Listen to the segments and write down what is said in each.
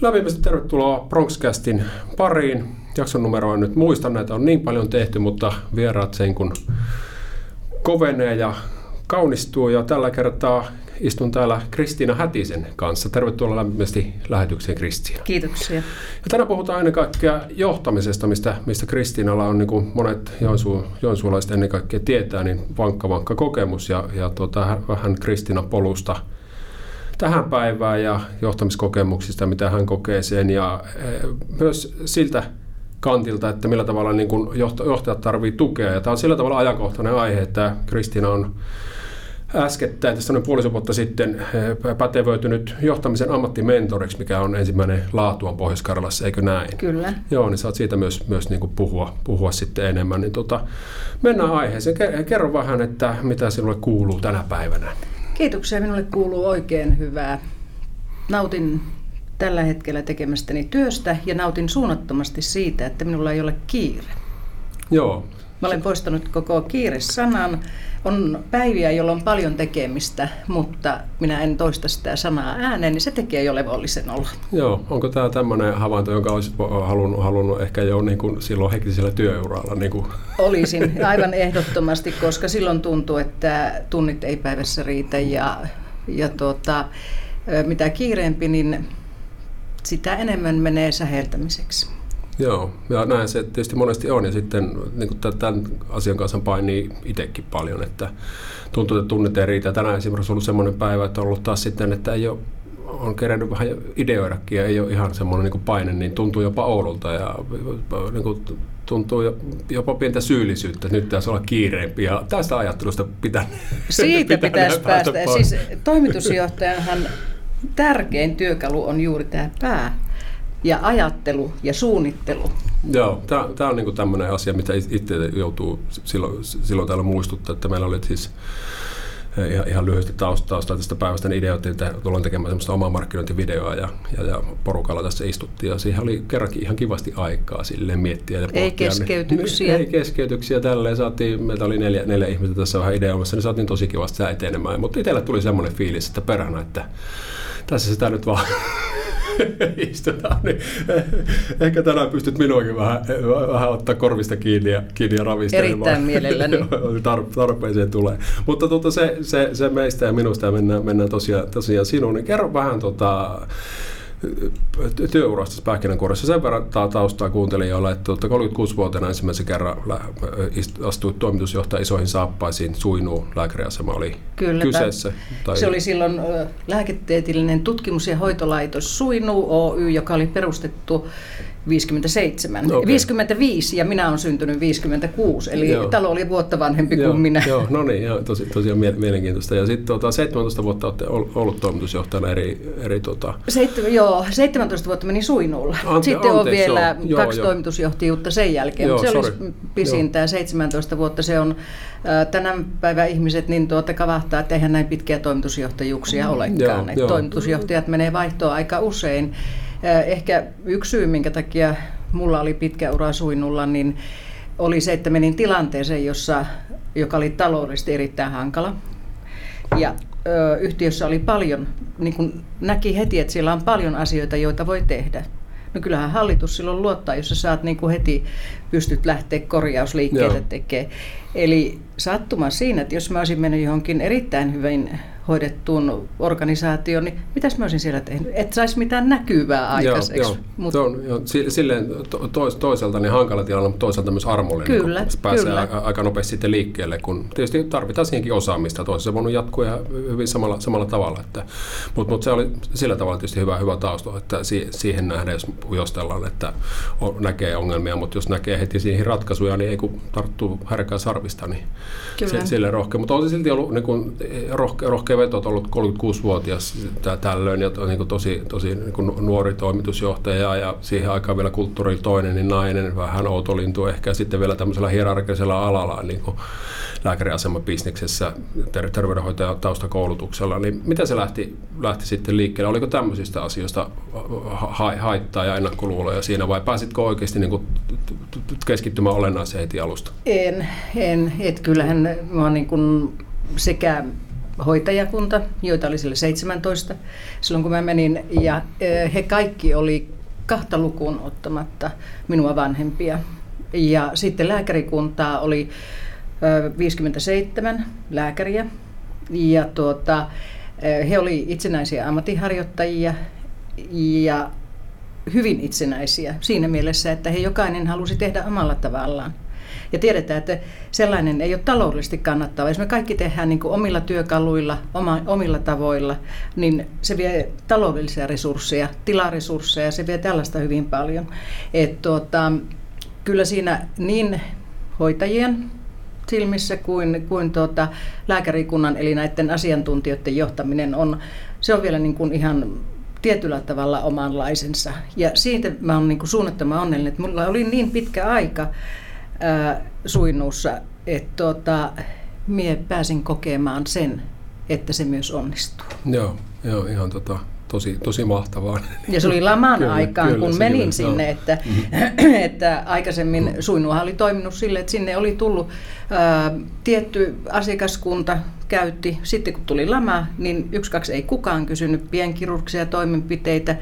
Lämpimästi tervetuloa Bronxcastin pariin. Jakson numero on nyt muista, näitä on niin paljon tehty, mutta vieraat sen kun kovenee ja kaunistuu. Ja tällä kertaa istun täällä Kristiina Hätisen kanssa. Tervetuloa lämpimästi lähetykseen Kristiina. Kiitoksia. Ja tänään puhutaan ennen kaikkea johtamisesta, mistä, mistä Kristiinalla on, niin kuin monet Joensuu, joensuulaiset ennen kaikkea tietää, niin vankka vankka kokemus ja, ja tuota, vähän Kristiina polusta – tähän päivään ja johtamiskokemuksista, mitä hän kokee sen ja eh, myös siltä kantilta, että millä tavalla niin kuin johtajat tarvitsevat tukea. Ja tämä on sillä tavalla ajankohtainen aihe, että Kristiina on äskettäin, tässä noin puolisen vuotta sitten, eh, pätevöitynyt johtamisen ammattimentoriksi, mikä on ensimmäinen laatuan Pohjois-Karjalassa, eikö näin? Kyllä. Joo, niin saat siitä myös, myös niin kuin puhua, puhua sitten enemmän. Niin tota, mennään aiheeseen. Kerro vähän, että mitä sinulle kuuluu tänä päivänä. Kiitoksia. Minulle kuuluu oikein hyvää. Nautin tällä hetkellä tekemästäni työstä ja nautin suunnattomasti siitä, että minulla ei ole kiire. Joo. Mä olen poistanut koko kiire-sanan. On päiviä, jolloin on paljon tekemistä, mutta minä en toista sitä sanaa ääneen, niin se tekee jo levollisen olon. Joo, onko tämä tämmöinen havainto, jonka olisit halunnut, halunnut ehkä jo niin kuin silloin hektisellä työuralla? Niin kuin? Olisin aivan ehdottomasti, koska silloin tuntuu, että tunnit ei päivässä riitä ja, ja tuota, mitä kiireempi, niin sitä enemmän menee säheltämiseksi. Joo, ja näin se tietysti monesti on, ja sitten niin tämän asian kanssa painii itsekin paljon, että tuntuu, että tunnet ei riitä. Tänään esimerkiksi on ollut semmoinen päivä, että on ollut taas sitten, että ei ole on kerännyt vähän ideoidakin ja ei ole ihan semmoinen niin paine, niin tuntuu jopa oudolta ja niin kuin, tuntuu jopa pientä syyllisyyttä, että nyt pitäisi olla kiireempi ja tästä ajattelusta pitää Siitä pitää pitäisi päästä. päästä. Siis toimitusjohtajanhan tärkein työkalu on juuri tämä pää ja ajattelu ja suunnittelu. Joo, tämä on niinku tämmöinen asia, mitä itse joutuu silloin, silloin täällä muistuttaa, että meillä oli siis eh, ihan, ihan lyhyesti taustaa tästä päivästä, niin ideoitiin, että tullaan tekemään semmoista omaa markkinointivideoa ja, ja, ja porukalla tässä istuttiin ja siihen oli kerrankin ihan kivasti aikaa sille miettiä ja pohtia. Ei keskeytyksiä. Niin, ei keskeytyksiä tälleen. Saatiin, meitä oli neljä, neljä ihmistä tässä vähän ideoimassa, niin saatiin tosi kivasti sitä etenemään. Mutta itsellä tuli semmoinen fiilis, että perhana, että tässä sitä nyt vaan istutaan, niin ehkä tänään pystyt minuakin vähän, vähän ottaa korvista kiinni ja, kiinni ja ravistelemaan. Erittäin mielelläni. tarpeeseen tulee. Mutta tuota, se, se, se, meistä ja minusta ja mennään, mennään tosiaan, tosiaan sinuun. Niin kerro vähän tota, työurasta pähkinänkuoressa sen verran taustaa kuuntelijoille, että 36-vuotiaana ensimmäisen kerran astui toimitusjohtaja isoihin saappaisiin, Suinuu lääkäriasema oli Kyllä, kyseessä. Tai... Se oli silloin lääketieteellinen tutkimus- ja hoitolaitos Suinuu Oy, joka oli perustettu 57. Okay. 55 ja minä olen syntynyt 56, eli joo. talo oli vuotta vanhempi joo, kuin minä. Joo, no niin, joo, tosi, tosiaan mielenkiintoista. Ja sitten tuota, 17 vuotta olette ollut toimitusjohtajana eri... eri tuota... Seit, joo, 17 vuotta meni suinulla. Ante, sitten on vielä joo, kaksi joo, toimitusjohtajuutta sen jälkeen, joo, mutta se sorry. olisi pisin tämä 17 vuotta. Se on tänä päivän ihmiset niin tuota kavahtaa, että eihän näin pitkiä toimitusjohtajuuksia olekaan. Joo, joo. Toimitusjohtajat menee vaihtoon aika usein. Ehkä yksi syy, minkä takia mulla oli pitkä ura suinnulla, niin oli se, että menin tilanteeseen, jossa, joka oli taloudellisesti erittäin hankala. Ja ö, yhtiössä oli paljon, niin kun näki heti, että siellä on paljon asioita, joita voi tehdä. No kyllähän hallitus silloin luottaa, jos sä saat niin kuin heti pystyt lähteä korjausliikkeitä tekemään. Eli sattuma siinä, että jos mä olisin mennyt johonkin erittäin hyvin hoidettuun organisaatioon, niin mitäs mä olisin siellä tehnyt? Et saisi mitään näkyvää aikaiseksi. Joo, joo. Mut... Se on jo, silleen to, toisaalta niin hankala tilanne, mutta toisaalta myös armollinen, kyllä, kun pääsee kyllä. Aika, aika nopeasti sitten liikkeelle, kun tietysti tarvitaan siihenkin osaamista. Toisessa voinut jatkua ihan hyvin samalla, samalla tavalla. Että, mutta, mutta se oli sillä tavalla tietysti hyvä, hyvä tausta, että siihen nähdään, jos ujostellaan, että on, näkee ongelmia, mutta jos näkee heti siihen ratkaisuja, niin ei kun tarttuu härkää sarvista, niin Kyllä. sille rohkea. Mutta on se silti ollut niin kuin, rohkea, rohkea veto, että ollut 36-vuotias tällöin ja niin kuin tosi, tosi niin kuin nuori toimitusjohtaja ja siihen aikaan vielä kulttuuri toinen, niin nainen, vähän outolintu ehkä sitten vielä tämmöisellä hierarkisella alalla niin kuin lääkäriasemabisneksessä ter- terveydenhoitajan taustakoulutuksella, niin miten se lähti, lähti sitten liikkeelle? Oliko tämmöisistä asioista ha- haittaa ja ennakkoluuloja siinä vai pääsitkö oikeasti niin kuin keskittymään olennaiseen heti alusta? En, en. Et kyllähän mä niin kuin sekä hoitajakunta, joita oli sille 17 silloin kun mä menin, ja he kaikki oli kahta lukuun ottamatta minua vanhempia. Ja sitten lääkärikuntaa oli 57 lääkäriä, ja tuota, he olivat itsenäisiä ammattiharjoittajia ja hyvin itsenäisiä siinä mielessä, että he jokainen halusi tehdä omalla tavallaan. Ja tiedetään, että sellainen ei ole taloudellisesti kannattava. Jos me kaikki tehdään niin kuin omilla työkaluilla, oma, omilla tavoilla, niin se vie taloudellisia resursseja, tilaresursseja, se vie tällaista hyvin paljon. Et tuota, kyllä siinä niin hoitajien silmissä kuin, kuin tuota, lääkärikunnan eli näiden asiantuntijoiden johtaminen on, se on vielä niin kuin ihan tietyllä tavalla omanlaisensa. Ja siitä mä oon niin suunnattoman onnellinen, että mulla oli niin pitkä aika ää, suinnuussa, että tuota, mie pääsin kokemaan sen, että se myös onnistuu. Joo, joo ihan tota, tosi, tosi mahtavaa. Ja se oli laman kyllä, aikaan, kyllä, kun menin kyllä, sinne, no. että, mm-hmm. että aikaisemmin mm. Suinuahan oli toiminut sille, että sinne oli tullut ää, tietty asiakaskunta, käytti. Sitten kun tuli lama, niin yksi, kaksi ei kukaan kysynyt pienkirurgisia toimenpiteitä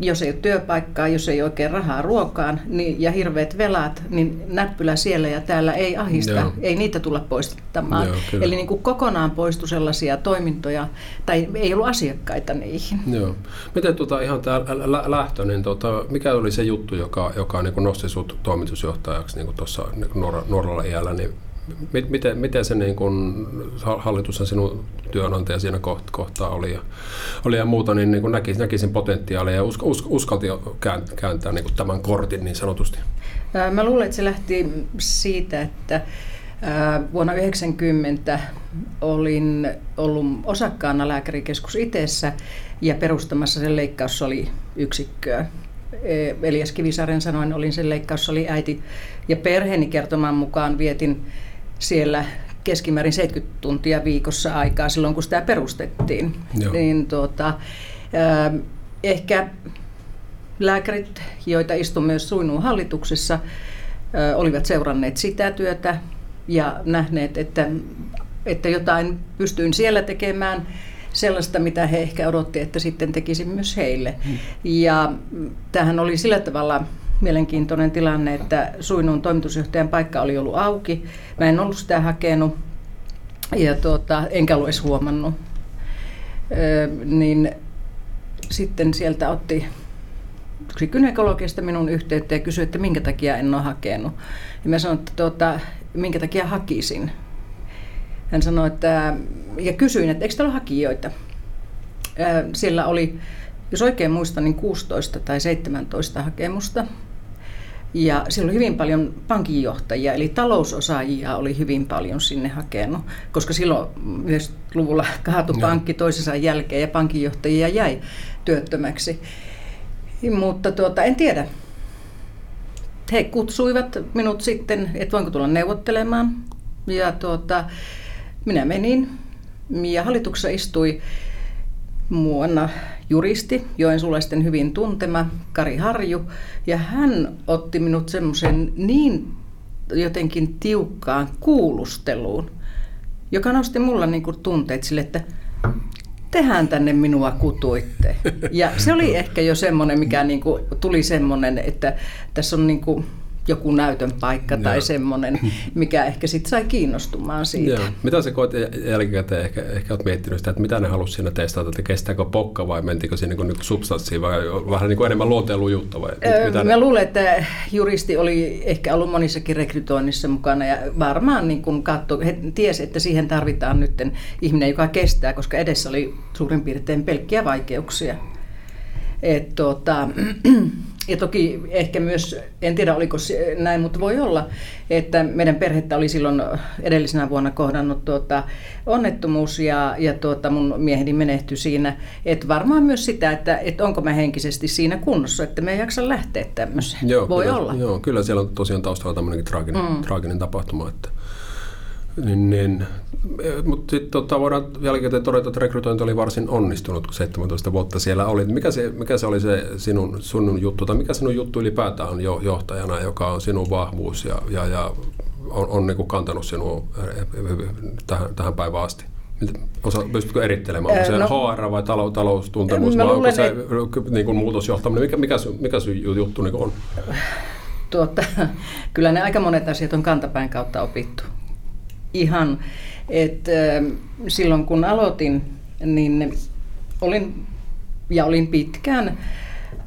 jos ei ole työpaikkaa, jos ei oikein rahaa ruokaan niin, ja hirveät velat, niin näppylä siellä ja täällä ei ahista, Joo. ei niitä tulla poistamaan. Joo, Eli niin kuin kokonaan poistu sellaisia toimintoja, tai ei ollut asiakkaita niihin. Joo. Miten tuota, ihan tämä lähtö, niin tuota, mikä oli se juttu, joka, joka niin kuin nosti sinut toimitusjohtajaksi niin tuossa niin nuorella iällä, niin miten, miten se niin kun, hallitus ja sinun työnantaja siinä kohtaa oli ja, oli ja muuta, niin, niin näki, näki sen potentiaalia ja usk, usk, uskalti kääntää niin tämän kortin niin sanotusti? Mä luulen, että se lähti siitä, että Vuonna 1990 olin ollut osakkaana lääkärikeskus itessä ja perustamassa sen yksikköä. E, Elias Kivisaaren sanoin, olin sen oli äiti ja perheeni kertoman mukaan vietin siellä keskimäärin 70 tuntia viikossa aikaa silloin, kun sitä perustettiin. Joo. Niin tuota, äh, ehkä lääkärit, joita istui myös Suinuun hallituksessa, äh, olivat seuranneet sitä työtä ja nähneet, että, että jotain pystyin siellä tekemään sellaista, mitä he ehkä odotti, että sitten tekisin myös heille. Hmm. Ja tähän oli sillä tavalla mielenkiintoinen tilanne, että Suinuun toimitusjohtajan paikka oli ollut auki. Mä en ollut sitä hakenut ja tuota, enkä ollut edes huomannut. Öö, niin sitten sieltä otti yksi gynekologista minun yhteyttä ja kysyi, että minkä takia en ole hakenut. Ja mä sanoin, että tuota, minkä takia hakisin. Hän sanoi, että, ja kysyin, että eikö täällä ole hakijoita. Siellä oli, jos oikein muistan, niin 16 tai 17 hakemusta. Ja siellä oli hyvin paljon pankinjohtajia, eli talousosaajia oli hyvin paljon sinne hakenut, koska silloin 90-luvulla kaatu pankki toisensa jälkeen ja pankinjohtajia jäi työttömäksi. Mutta tuota, en tiedä. He kutsuivat minut sitten, että voinko tulla neuvottelemaan. Ja tuota, minä menin ja hallituksessa istui vuonna juristi, joensulaisten hyvin tuntema Kari Harju, ja hän otti minut semmoisen niin jotenkin tiukkaan kuulusteluun, joka nosti mulla niin kuin tunteet sille, että tehän tänne minua kutuitte. Ja se oli ehkä jo semmoinen, mikä niin kuin tuli semmoinen, että tässä on niin kuin joku näytön paikka Joo. tai semmoinen, mikä ehkä sitten sai kiinnostumaan siitä. Joo. Mitä sä koet jälkikäteen, ehkä, ehkä olet miettinyt sitä, että mitä ne halusi siinä testata, että kestääkö pokka vai mentikö siinä niin substanssiin vai vähän niin kuin enemmän luonteenlujutta? Vai öö, mitä mä ne... luulen, että juristi oli ehkä ollut monissakin rekrytoinnissa mukana ja varmaan niin kuin katso, he tiesi, että siihen tarvitaan nyt ihminen, joka kestää, koska edessä oli suurin piirtein pelkkiä vaikeuksia. Et, tuota, ja toki ehkä myös, en tiedä oliko näin, mutta voi olla, että meidän perhettä oli silloin edellisenä vuonna kohdannut tuota, onnettomuus ja, ja tuota, mun mieheni menehtyi siinä. Että varmaan myös sitä, että, että onko mä henkisesti siinä kunnossa, että me ei jaksa lähteä tämmöiseen. Joo, voi kyllä, olla. Joo, kyllä siellä on tosiaan taustalla tämmöinenkin traaginen, mm. traaginen tapahtuma. Että, niin, niin. Mutta sitten tota, voidaan jälkikäteen todeta, että rekrytointi oli varsin onnistunut, kun 17 vuotta siellä oli. Mikä se, mikä se oli se sinun, sinun juttu, tai mikä sinun juttu ylipäätään on jo, johtajana, joka on sinun vahvuus ja, ja, ja on, on niin kuin kantanut sinua tähän, tähän päivään asti? osa, pystytkö erittelemään, onko se no, HR vai talou, taloustuntemus vai onko se et, niin kuin muutosjohtaminen, mikä, mikä, mikä sun juttu niin on? Tuota, kyllä ne aika monet asiat on kantapään kautta opittu. Ihan, että silloin kun aloitin, niin olin ja olin pitkään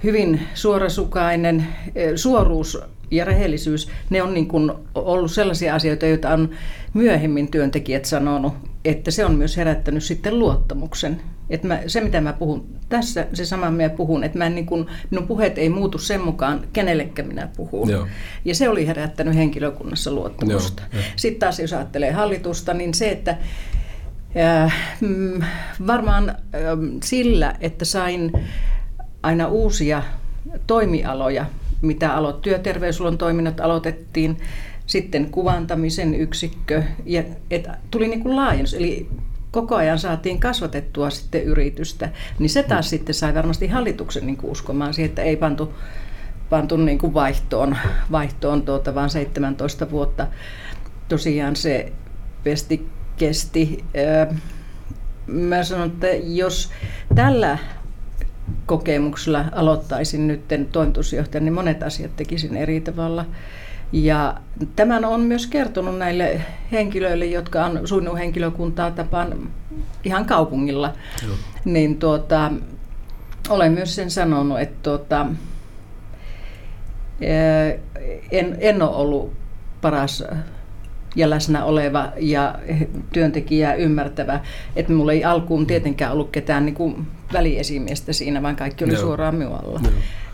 hyvin suorasukainen. Suoruus ja rehellisyys, ne on niin kuin ollut sellaisia asioita, joita on myöhemmin työntekijät sanonut, että se on myös herättänyt sitten luottamuksen. Että mä, se, mitä mä puhun tässä, se sama mä puhun, että mä en niin kuin, minun puheet ei muutu sen mukaan, kenellekään minä puhun. Joo. Ja se oli herättänyt henkilökunnassa luottamusta. Joo, Sitten taas, jos ajattelee hallitusta, niin se, että äh, varmaan äh, sillä, että sain aina uusia toimialoja, mitä alo- työterveyshuollon toiminnot aloitettiin, sitten kuvantamisen yksikkö, ja et tuli niin kuin laajennus, eli koko ajan saatiin kasvatettua sitten yritystä, niin se taas sitten sai varmasti hallituksen niin kuin uskomaan siihen, että ei pantu, pantu niin kuin vaihtoon, vaihtoon tuota, vaan 17 vuotta. Tosiaan se pesti kesti. Mä sanon, että jos tällä kokemuksella aloittaisin nyt toimitusjohtajan, niin monet asiat tekisin eri tavalla. Ja tämän on myös kertonut näille henkilöille, jotka on suunnun henkilökuntaa tapaan ihan kaupungilla. Joo. Niin tuota, olen myös sen sanonut, että tuota, en, en ole ollut paras ja läsnä oleva ja työntekijää ymmärtävä. Että mulla ei alkuun tietenkään ollut ketään niin kuin väliesimiestä siinä, vaan kaikki oli Joo. suoraan muualla.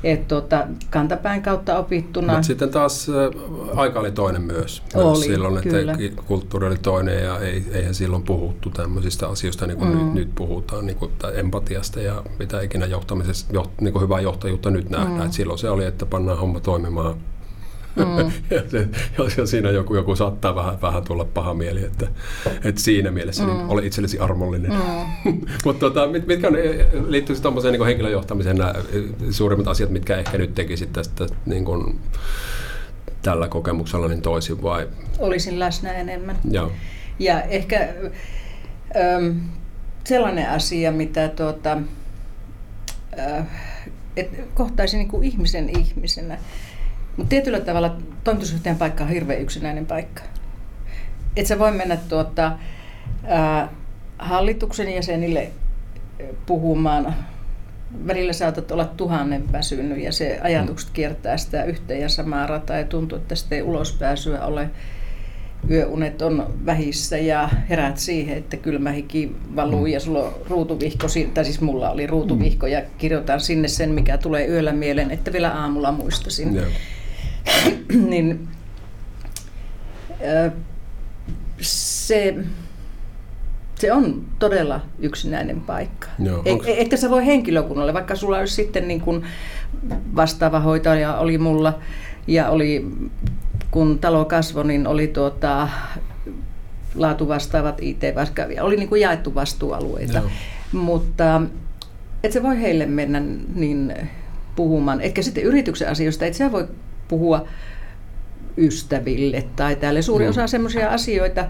Et tuota, kantapään kautta opittuna. Mutta sitten taas äh, aika oli toinen myös. Oli, myös silloin, kyllä. että kulttuuri oli toinen ja ei, eihän silloin puhuttu tämmöisistä asioista niin kuin mm. nyt, nyt puhutaan, niin kuin empatiasta ja mitä ikinä johtamisessa, joht, niin kuin hyvää johtajuutta nyt nähdään. Mm. silloin se oli, että pannaan homma toimimaan Mm. ja, se, ja siinä joku, joku saattaa vähän, vähän tulla paha mieli, että, että siinä mielessä niin mm. niin ole itsellesi armollinen. Mm. Mutta tota, mit, mitkä on, liittyy tuommoiseen niin henkilöjohtamiseen nämä suurimmat asiat, mitkä ehkä nyt tekisit tästä niin kuin, tällä kokemuksella niin toisin vai? Olisin läsnä enemmän. Joo. Ja ehkä ähm, sellainen asia, mitä tuota, äh, et kohtaisin niin kuin ihmisen ihmisenä. Mutta tietyllä tavalla toimitusjohtajan paikka on hirveän yksinäinen paikka. Et sä voi mennä tuota, ää, hallituksen jäsenille puhumaan. Välillä saatat olla tuhannen väsynyt ja se ajatukset kiertää sitä yhteen ja samaa rataa ja tuntuu, että sitä ei ulospääsyä ole. Yöunet on vähissä ja herät siihen, että kylmä hiki valuu ja sulla on ruutuvihko, tai siis mulla oli ruutuvihko ja kirjoitan sinne sen, mikä tulee yöllä mieleen, että vielä aamulla muistasin. Yeah. niin se, se on todella yksinäinen paikka. Joo, e, Että sä voi henkilökunnalle, vaikka sulla olisi sitten niin kuin vastaava hoitaja oli mulla ja oli, kun talo kasvoi, niin oli tuota, laatuvastaavat it ja oli niin kuin jaettu vastuualueita. Joo. Mutta et se voi heille mennä niin puhumaan. Ehkä sitten yrityksen asioista, että sä voi puhua ystäville tai täällä. Suuri mm. osa semmoisia asioita,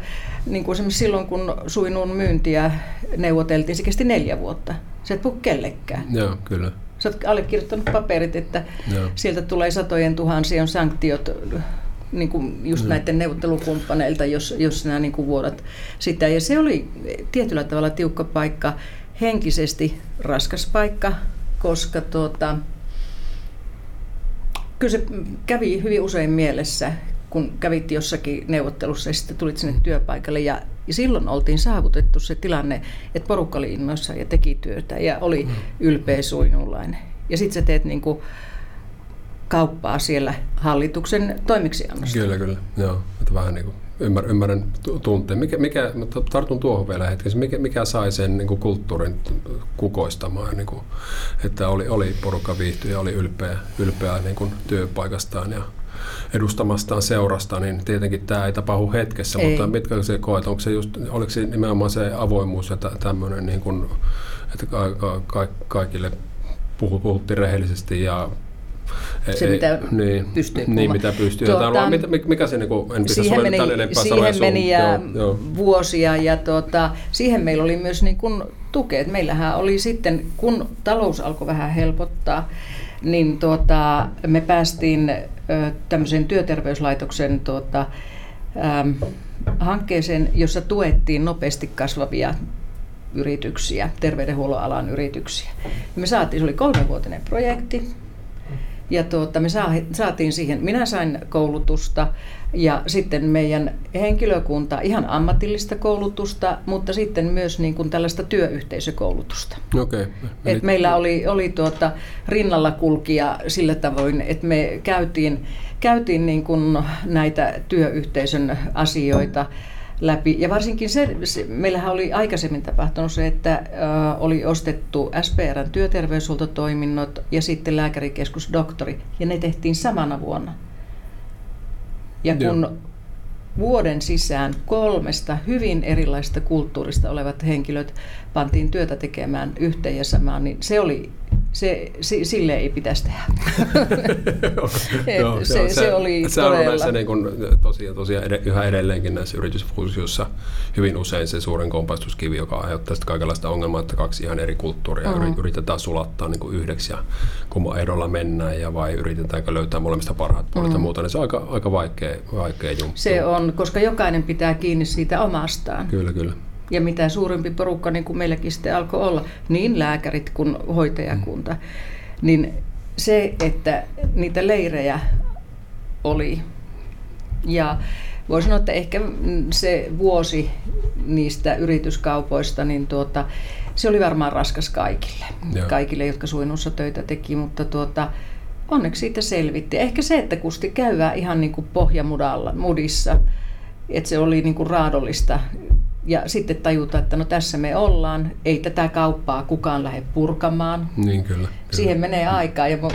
niin kuin esimerkiksi silloin kun suinun myyntiä neuvoteltiin, se kesti neljä vuotta. Sä et puhu kellekään. Joo, kyllä. Sä oot allekirjoittanut paperit, että Joo. sieltä tulee satojen tuhansien sanktiot niin kuin just mm. näiden neuvottelukumppaneilta, jos, jos nämä niin kuin vuodat sitä. Ja se oli tietyllä tavalla tiukka paikka, henkisesti raskas paikka, koska tuota, kyllä se kävi hyvin usein mielessä, kun kävit jossakin neuvottelussa ja sitten tulit sinne työpaikalle ja, ja silloin oltiin saavutettu se tilanne, että porukka oli innoissa ja teki työtä ja oli mm. ylpeä suinullainen. Ja sitten sä teet niin kuin kauppaa siellä hallituksen toimeksiannosta. Kyllä, kyllä. Joo, että vähän niin kuin ymmär, ymmärrän tunteen. Mikä, mikä, tartun tuohon vielä hetkessä, mikä, mikä sai sen niin kuin kulttuurin kukoistamaan, niin kuin, että oli, oli porukka viihtyjä, ja oli ylpeä, ylpeä niin kuin työpaikastaan ja edustamastaan seurasta, niin tietenkin tämä ei tapahdu hetkessä, ei. mutta mitkä se koet, onko se just, oliko se nimenomaan se avoimuus ja tämmöinen, niin kuin, että ka- ka- kaikille puhuttiin rehellisesti ja se ei, mitä niin, pystyy Niin, mitä pystyy. Tuota, mikä, mikä se, niin kuin, en siihen meni, siihen meni ja joo, joo. vuosia ja tuota, siihen meillä oli myös niin kuin tukeet. Meillähän oli sitten, kun talous alkoi vähän helpottaa, niin tuota, me päästiin tämmöisen työterveyslaitoksen tuota, ähm, hankkeeseen, jossa tuettiin nopeasti kasvavia yrityksiä, terveydenhuollon alan yrityksiä. Me saatiin, se oli kolmenvuotinen projekti, ja tuota, me saatiin siihen, minä sain koulutusta ja sitten meidän henkilökunta, ihan ammatillista koulutusta, mutta sitten myös niin kuin tällaista työyhteisökoulutusta. Okay. Et meillä oli, oli tuota rinnalla kulkija sillä tavoin, että me käytiin, käytiin niin kuin näitä työyhteisön asioita läpi. Ja varsinkin se, se meillähän oli aikaisemmin tapahtunut se, että ö, oli ostettu SPRn työterveyshuoltotoiminnot ja sitten lääkärikeskus Doktori, ja ne tehtiin samana vuonna. Ja kun Joo. vuoden sisään kolmesta hyvin erilaista kulttuurista olevat henkilöt pantiin työtä tekemään yhteen ja samaan, niin se oli se, sille ei pitäisi tehdä. Joo, se, se, se, oli se todella... on näissä niin kuin, tosiaan, tosiaan ed- yhä edelleenkin näissä yritysfuusioissa hyvin usein se suuren kompastuskivi, joka aiheuttaa sitä kaikenlaista ongelmaa, että kaksi ihan eri kulttuuria mm. yritetään sulattaa niin kuin yhdeksi ja kumman ehdolla mennään ja vai yritetäänkö löytää molemmista parhaat puolet mm. ja muuta, niin se on aika, aika vaikea, vaikea jumppu. Se on, koska jokainen pitää kiinni siitä omastaan. Kyllä, kyllä ja mitä suurempi porukka, niin kuin meilläkin sitten alkoi olla, niin lääkärit kuin hoitajakunta, mm. niin se, että niitä leirejä oli. Ja voisi sanoa, että ehkä se vuosi niistä yrityskaupoista, niin tuota, se oli varmaan raskas kaikille. Ja. Kaikille, jotka suinnussa töitä teki, mutta tuota, onneksi siitä selvitti. Ehkä se, että kusti käydään ihan niin kuin pohjamudalla, mudissa, että se oli niin kuin raadollista ja sitten tajuta, että no tässä me ollaan, ei tätä kauppaa kukaan lähde purkamaan. Niin kyllä. Siihen menee aikaa ja,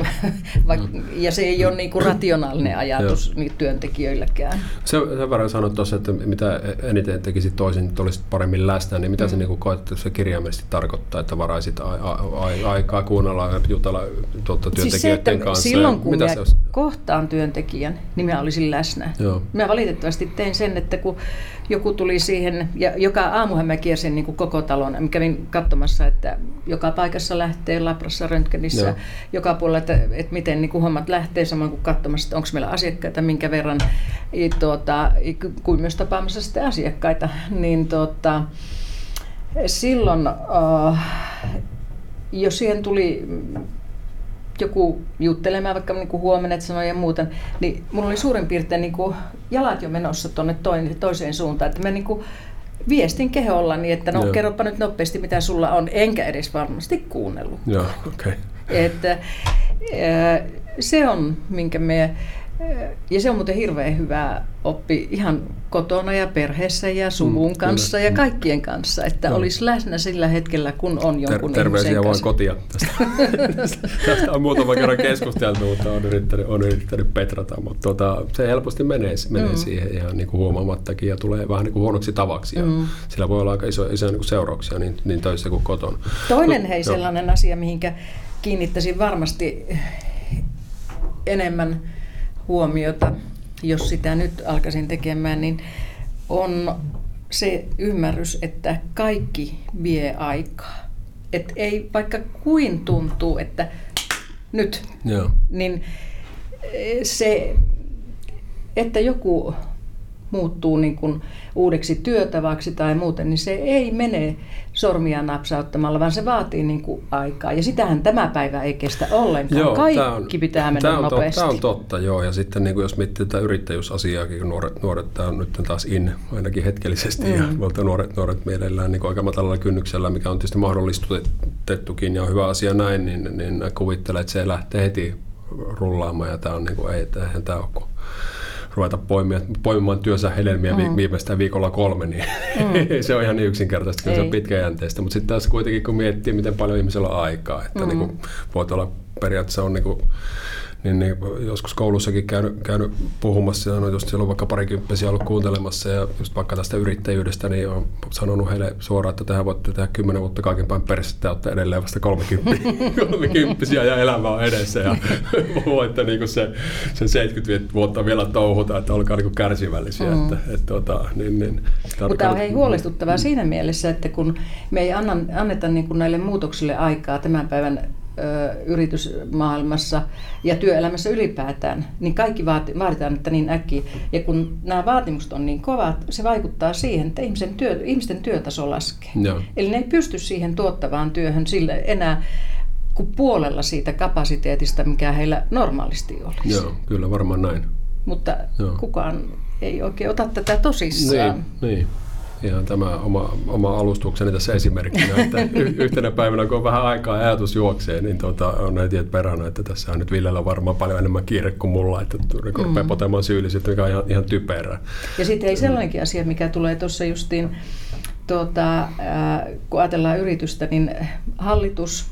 mm. ja se ei ole niin kuin rationaalinen ajatus niin työntekijöilläkään. Se, sen verran sanoit tuossa, että mitä eniten tekisit toisin, että olisit paremmin läsnä, niin mitä mm. se niin koet, että se kirjaimellisesti tarkoittaa, että varaisit a, a, a, aikaa kuunnella ja jutella tuota, työntekijöiden siis se, kanssa? Silloin kun mitä se kohtaan työntekijän, niin minä olisin läsnä. Joo. Mä valitettavasti tein sen, että kun joku tuli siihen, ja joka aamuhan mä kiersin niin kuin koko talon. Mä kävin katsomassa, että joka paikassa lähtee Labrassa, Röntgenissä, Joo. joka puolella, että, että miten niin kuin hommat lähtee, samoin kuin katsomassa, että onko meillä asiakkaita, minkä verran, tuota, kuin myös tapaamassa sitten asiakkaita. Niin tuota, silloin, uh, jos siihen tuli joku juttelemaan vaikka niin kuin huomenna sanoi ja muuta, niin mulla oli suurin piirtein niin kuin jalat jo menossa tuonne toiseen suuntaan. Että mä niin kuin viestin keholla niin, että no Joo. kerropa nyt nopeasti mitä sulla on, enkä edes varmasti kuunnellut. Joo, okay. Että, se on, minkä me ja se on muuten hirveän hyvä oppi ihan kotona ja perheessä ja suvun mm, kanssa kyllä. ja kaikkien kanssa, että no. olisi läsnä sillä hetkellä, kun on jonkun Ter- Terveisiä vaan kotia. Tästä, tästä on muutama kerran keskusteltu, mutta on yrittänyt, on yrittänyt petrata, mutta tuota, se helposti menee, menee mm. siihen ihan niin kuin huomaamattakin ja tulee vähän niin kuin huonoksi tavaksi. Ja mm. Sillä voi olla aika iso, iso niin kuin seurauksia niin, niin töissä kuin kotona. Toinen no, hei no. sellainen asia, mihinkä kiinnittäisin varmasti enemmän huomiota, jos sitä nyt alkaisin tekemään, niin on se ymmärrys, että kaikki vie aikaa. Et ei vaikka kuin tuntuu, että nyt, Joo. niin se, että joku muuttuu niin kuin uudeksi työtavaksi tai muuten, niin se ei mene sormia napsauttamalla, vaan se vaatii niin kuin aikaa. Ja sitähän tämä päivä ei kestä ollenkaan. Joo, Kaikki on, pitää mennä tämä on nopeasti. Tämä on totta, joo. Ja sitten niin kuin jos miettii tätä yrittäjyysasiaakin, kun nuoret, nuoret tämä on nyt taas in, ainakin hetkellisesti, mm. ja nuoret, nuoret mielellään niin aika matalalla kynnyksellä, mikä on tietysti mahdollistettukin ja on hyvä asia näin, niin, niin kuvittelee, että se lähtee heti rullaamaan ja tämä on niin kuin, ei, eihän tämä ole ruveta poimia, poimimaan työnsä hedelmiä mm. viimeistään viikolla kolme, niin mm. se on ihan niin yksinkertaista, kun se on pitkäjänteistä. Mutta sitten taas kuitenkin, kun miettii, miten paljon ihmisellä on aikaa, että mm. niin kuin, voit olla periaatteessa on niin kuin, niin, niin joskus koulussakin käynyt, käynyt puhumassa ja on just siellä on vaikka parikymppisiä ollut kuuntelemassa ja just vaikka tästä yrittäjyydestä, niin on sanonut heille suoraan, että tähän voitte tehdä kymmenen vuotta kaiken päin perässä, olette edelleen vasta kolmekymppisiä ja elämä on edessä ja voitte niin kuin se, se 70 vuotta vielä touhuta, että olkaa niin kuin kärsivällisiä. Mm. Että, että, tuota, niin, niin, Mutta on hei huolestuttavaa mm. siinä mielessä, että kun me ei anna, anneta niin kuin näille muutoksille aikaa tämän päivän yritysmaailmassa ja työelämässä ylipäätään, niin kaikki vaaditaan, että niin äkkiä. Ja kun nämä vaatimukset on niin kovat, se vaikuttaa siihen, että ihmisen työ, ihmisten työtaso laskee. Joo. Eli ne ei pysty siihen tuottavaan työhön sillä enää kuin puolella siitä kapasiteetista, mikä heillä normaalisti olisi. Joo, kyllä varmaan näin. Mutta Joo. kukaan ei oikein ota tätä tosissaan. Niin, niin ihan tämä oma, oma alustukseni tässä esimerkkinä, että yhtenä päivänä kun on vähän aikaa ja ajatus juoksee, niin tuota, on heti perhana, että tässä on nyt Villellä varmaan paljon enemmän kiire kuin mulla, että rupeaa mm. potemaan syyllisyyttä, mikä on ihan, ihan typerää. Ja sitten ei sellainenkin asia, mikä tulee tuossa justiin, tuota, kun ajatellaan yritystä, niin hallitus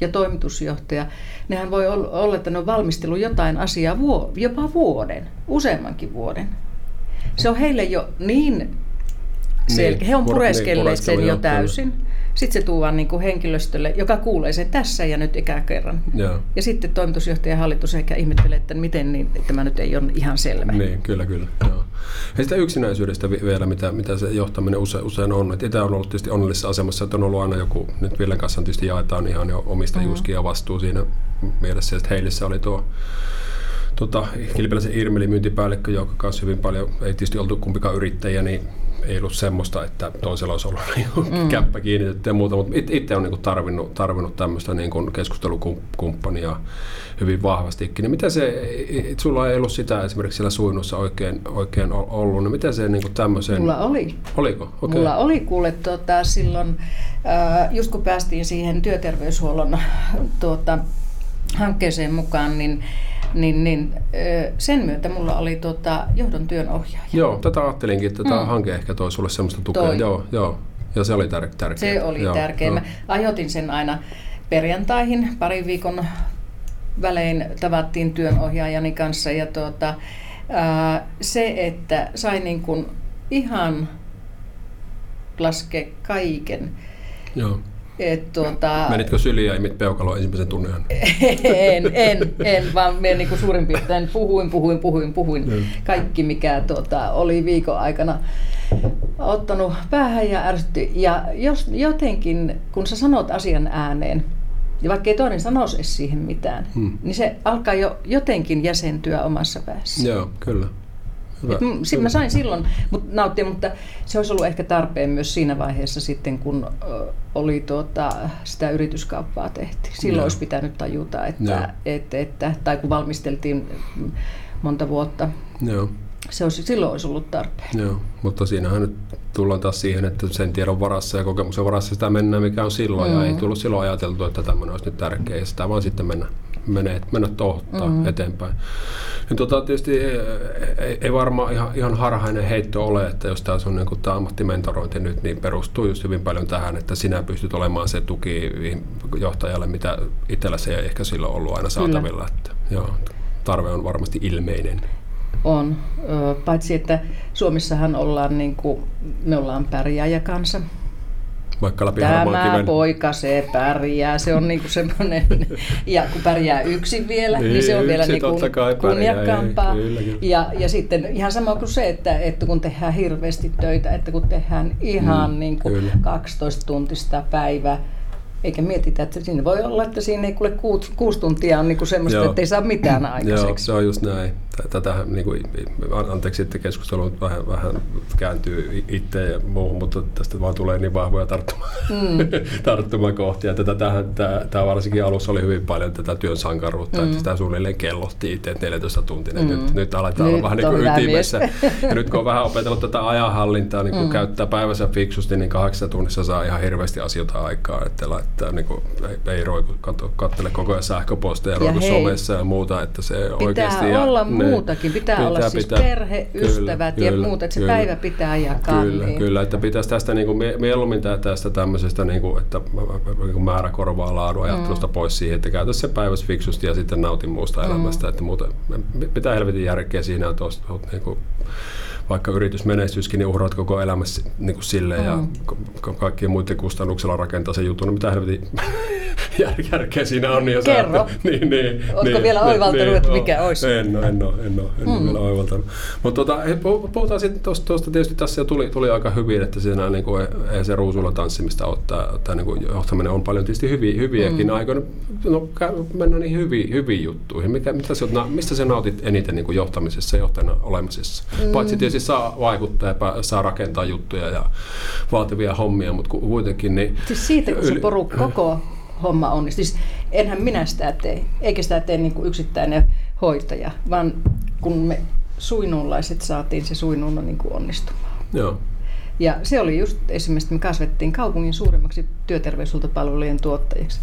ja toimitusjohtaja, nehän voi olla, että ne on valmistellut jotain asiaa jopa vuoden, useammankin vuoden. Se on heille jo niin selkeä. Niin, He on pureskelleet niin, sen jo täysin. Sitten se tuodaan niin henkilöstölle, joka kuulee sen tässä ja nyt ikään kerran. Ja, ja sitten toimitusjohtaja ja hallitus ehkä ihmettelee, että miten niin, että tämä nyt ei ole ihan selvä. Niin, kyllä, kyllä. Joo. Ja sitä yksinäisyydestä vielä, mitä, mitä se johtaminen usein, usein on. Itse on ollut tietysti onnellisessa asemassa, että on ollut aina joku, nyt Villen kanssa tietysti jaetaan ihan jo omistajuuskin mm. ja vastuu siinä mielessä, että heille se oli tuo tota, Kilpeläisen Irmeli myyntipäällikkö, joka kanssa hyvin paljon, ei tietysti oltu kumpikaan yrittäjiä, niin ei ollut semmoista, että toisella olisi ollut niin mm. käppä kiinnitetty ja muuta, mutta itse on niin kuin tarvinnut, tarvinnut tämmöistä niin kuin keskustelukumppania hyvin vahvastikin. Niin mitä se, sulla ei ollut sitä esimerkiksi siellä suinnossa oikein, oikein ollut, niin mitä se niin kuin tämmöiseen... Mulla oli. Oliko? Okay. Mulla oli kuule tuota, silloin, just kun päästiin siihen työterveyshuollon tuota, hankkeeseen mukaan, niin niin, niin sen myötä mulla oli tota, johdon ohjaaja. Joo, tätä ajattelinkin, että tämä mm. hanke ehkä toi sulle semmoista tukea. Toi. Joo, joo. Ja se oli tär- tärkeä. Se oli joo, tärkeä. Joo. Mä ajoitin sen aina perjantaihin, parin viikon välein tavattiin työnohjaajani kanssa. Ja tuota, ää, se, että sain niin kuin ihan laske kaiken. Joo. Et, tuota, Menitkö syliä ja imit peukaloa ensimmäisen tunnin en, en, en, vaan me niin suurin piirtein puhuin, puhuin, puhuin, puhuin. Mm. Kaikki, mikä tuota, oli viikon aikana ottanut päähän ja ärsytti. Ja jos jotenkin, kun sä sanot asian ääneen, ja vaikka ei toinen sanoisi siihen mitään, hmm. niin se alkaa jo jotenkin jäsentyä omassa päässä. Joo, kyllä. Hyvä. Et, mä sain silloin mut, nauttia, mutta se olisi ollut ehkä tarpeen myös siinä vaiheessa sitten, kun oli tuota, sitä yrityskauppaa tehtiin. Silloin Joo. olisi pitänyt tajuta, että, että, että, tai kun valmisteltiin monta vuotta. Joo. Se olisi, silloin olisi ollut tarpeen. Joo, mutta siinähän nyt tullaan taas siihen, että sen tiedon varassa ja kokemuksen varassa sitä mennään, mikä on silloin. Mm. Ja ei tullut silloin ajateltu, että tämmöinen olisi nyt tärkeä. Ja sitä vaan sitten mennä menee, mennä tohottaa mm-hmm. eteenpäin. Niin tota, tietysti ei, ei varmaan ihan, ihan harhainen heitto ole, että jos tämä on niin tämä ammattimentorointi nyt, niin perustuu just hyvin paljon tähän, että sinä pystyt olemaan se tuki johtajalle, mitä itsellä se ei ehkä silloin ollut aina saatavilla. Että, joo, tarve on varmasti ilmeinen. On, paitsi että Suomessahan ollaan, niin kuin, me ollaan pärjääjä kanssa vaikka läpi Tämä poika, se pärjää. Se on niinku semmoinen, ja kun pärjää yksin vielä, niin, niin se on vielä niinku kunniakkaampaa. Ja, ja sitten ihan sama kuin se, että, että kun tehdään hirveästi töitä, että kun tehdään ihan mm, niin kuin 12 tuntista päivää, eikä mietitä, että siinä voi olla, että siinä ei kuule kuusi, kuusi tuntia on niin kuin semmoista, että ei saa mitään aikaiseksi. Joo, se on just näin. Tätä, niin kuin, anteeksi, että keskustelu vähän, vähän kääntyy itse ja muuhun, mutta tästä vaan tulee niin vahvoja tarttuma, mm. tarttumakohtia. Tätä, tähän, tämä, tämä varsinkin alussa oli hyvin paljon tätä työn sankaruutta, mm. että sitä suunnilleen kellohti itse, että 14 tuntinen. Mm. Nyt, nyt aletaan nyt olla vähän niin kuin ytimessä. Ja nyt kun on vähän opetellut tätä ajanhallintaa, niin kun mm. käyttää päivässä fiksusti, niin kahdeksan tunnissa saa ihan hirveästi asioita aikaa. Että että niin kuin, ei, ei roiku, kattele koko ajan sähköposteja, roiku somessa ja muuta, että se Pitää oikeasti... olla ja, muutakin. Pitää, pitää olla siis pitää, perhe, kyllä, ystävät kyllä, ja muut, että kyllä, se päivä pitää jakaa. Kyllä, niin. kyllä että pitäisi tästä niin kuin, mieluummin tästä tämmöisestä, niin kuin, että niin määrä korvaa laadun ajattelusta mm. pois siihen, että käytä se päivässä fiksusti ja sitten nautin muusta mm. elämästä. Että muuten, mitä helvetin järkeä siinä on tuosta, niin kuin, vaikka yritys menestyskin, niin uhraat koko elämässä niin kuin sille mm. ja kaikkien muiden kustannuksella rakentaa se jutun. No mitä helvetin järkeä siinä on. Niin Kerro. Sä, niin, niin, Oletko niin, vielä niin, oivaltanut, niin, että mikä olisi? En, en, en, ole, en, ole, en mm. ole vielä oivaltanut. Mutta tota, puhutaan sitten tuosta, tuosta tietysti tässä jo tuli, tuli aika hyvin, että siinä niin kuin, ei se ruusulla tanssimista ottaa, että niin kuin johtaminen on paljon tietysti hyviä, hyviäkin mm. aikoina. No, mennään niihin hyviin, hyviin juttuihin. Mikä, mitä sä, mistä sä nautit eniten niin kuin johtamisessa ja johtajana olemisessa? Mm. Paitsi tietysti saa vaikuttaa ja saa rakentaa juttuja ja vaativia hommia, mutta kuitenkin... Niin siis siitä, kun se porukka koko homma onnistuu. Siis enhän minä sitä tee, eikä sitä tee niin kuin yksittäinen hoitaja, vaan kun me suinuunlaiset saatiin se suinuuna niin kuin onnistumaan. Joo. Ja se oli just esimerkiksi, että me kasvettiin kaupungin suurimmaksi työterveyshuoltopalvelujen tuottajiksi.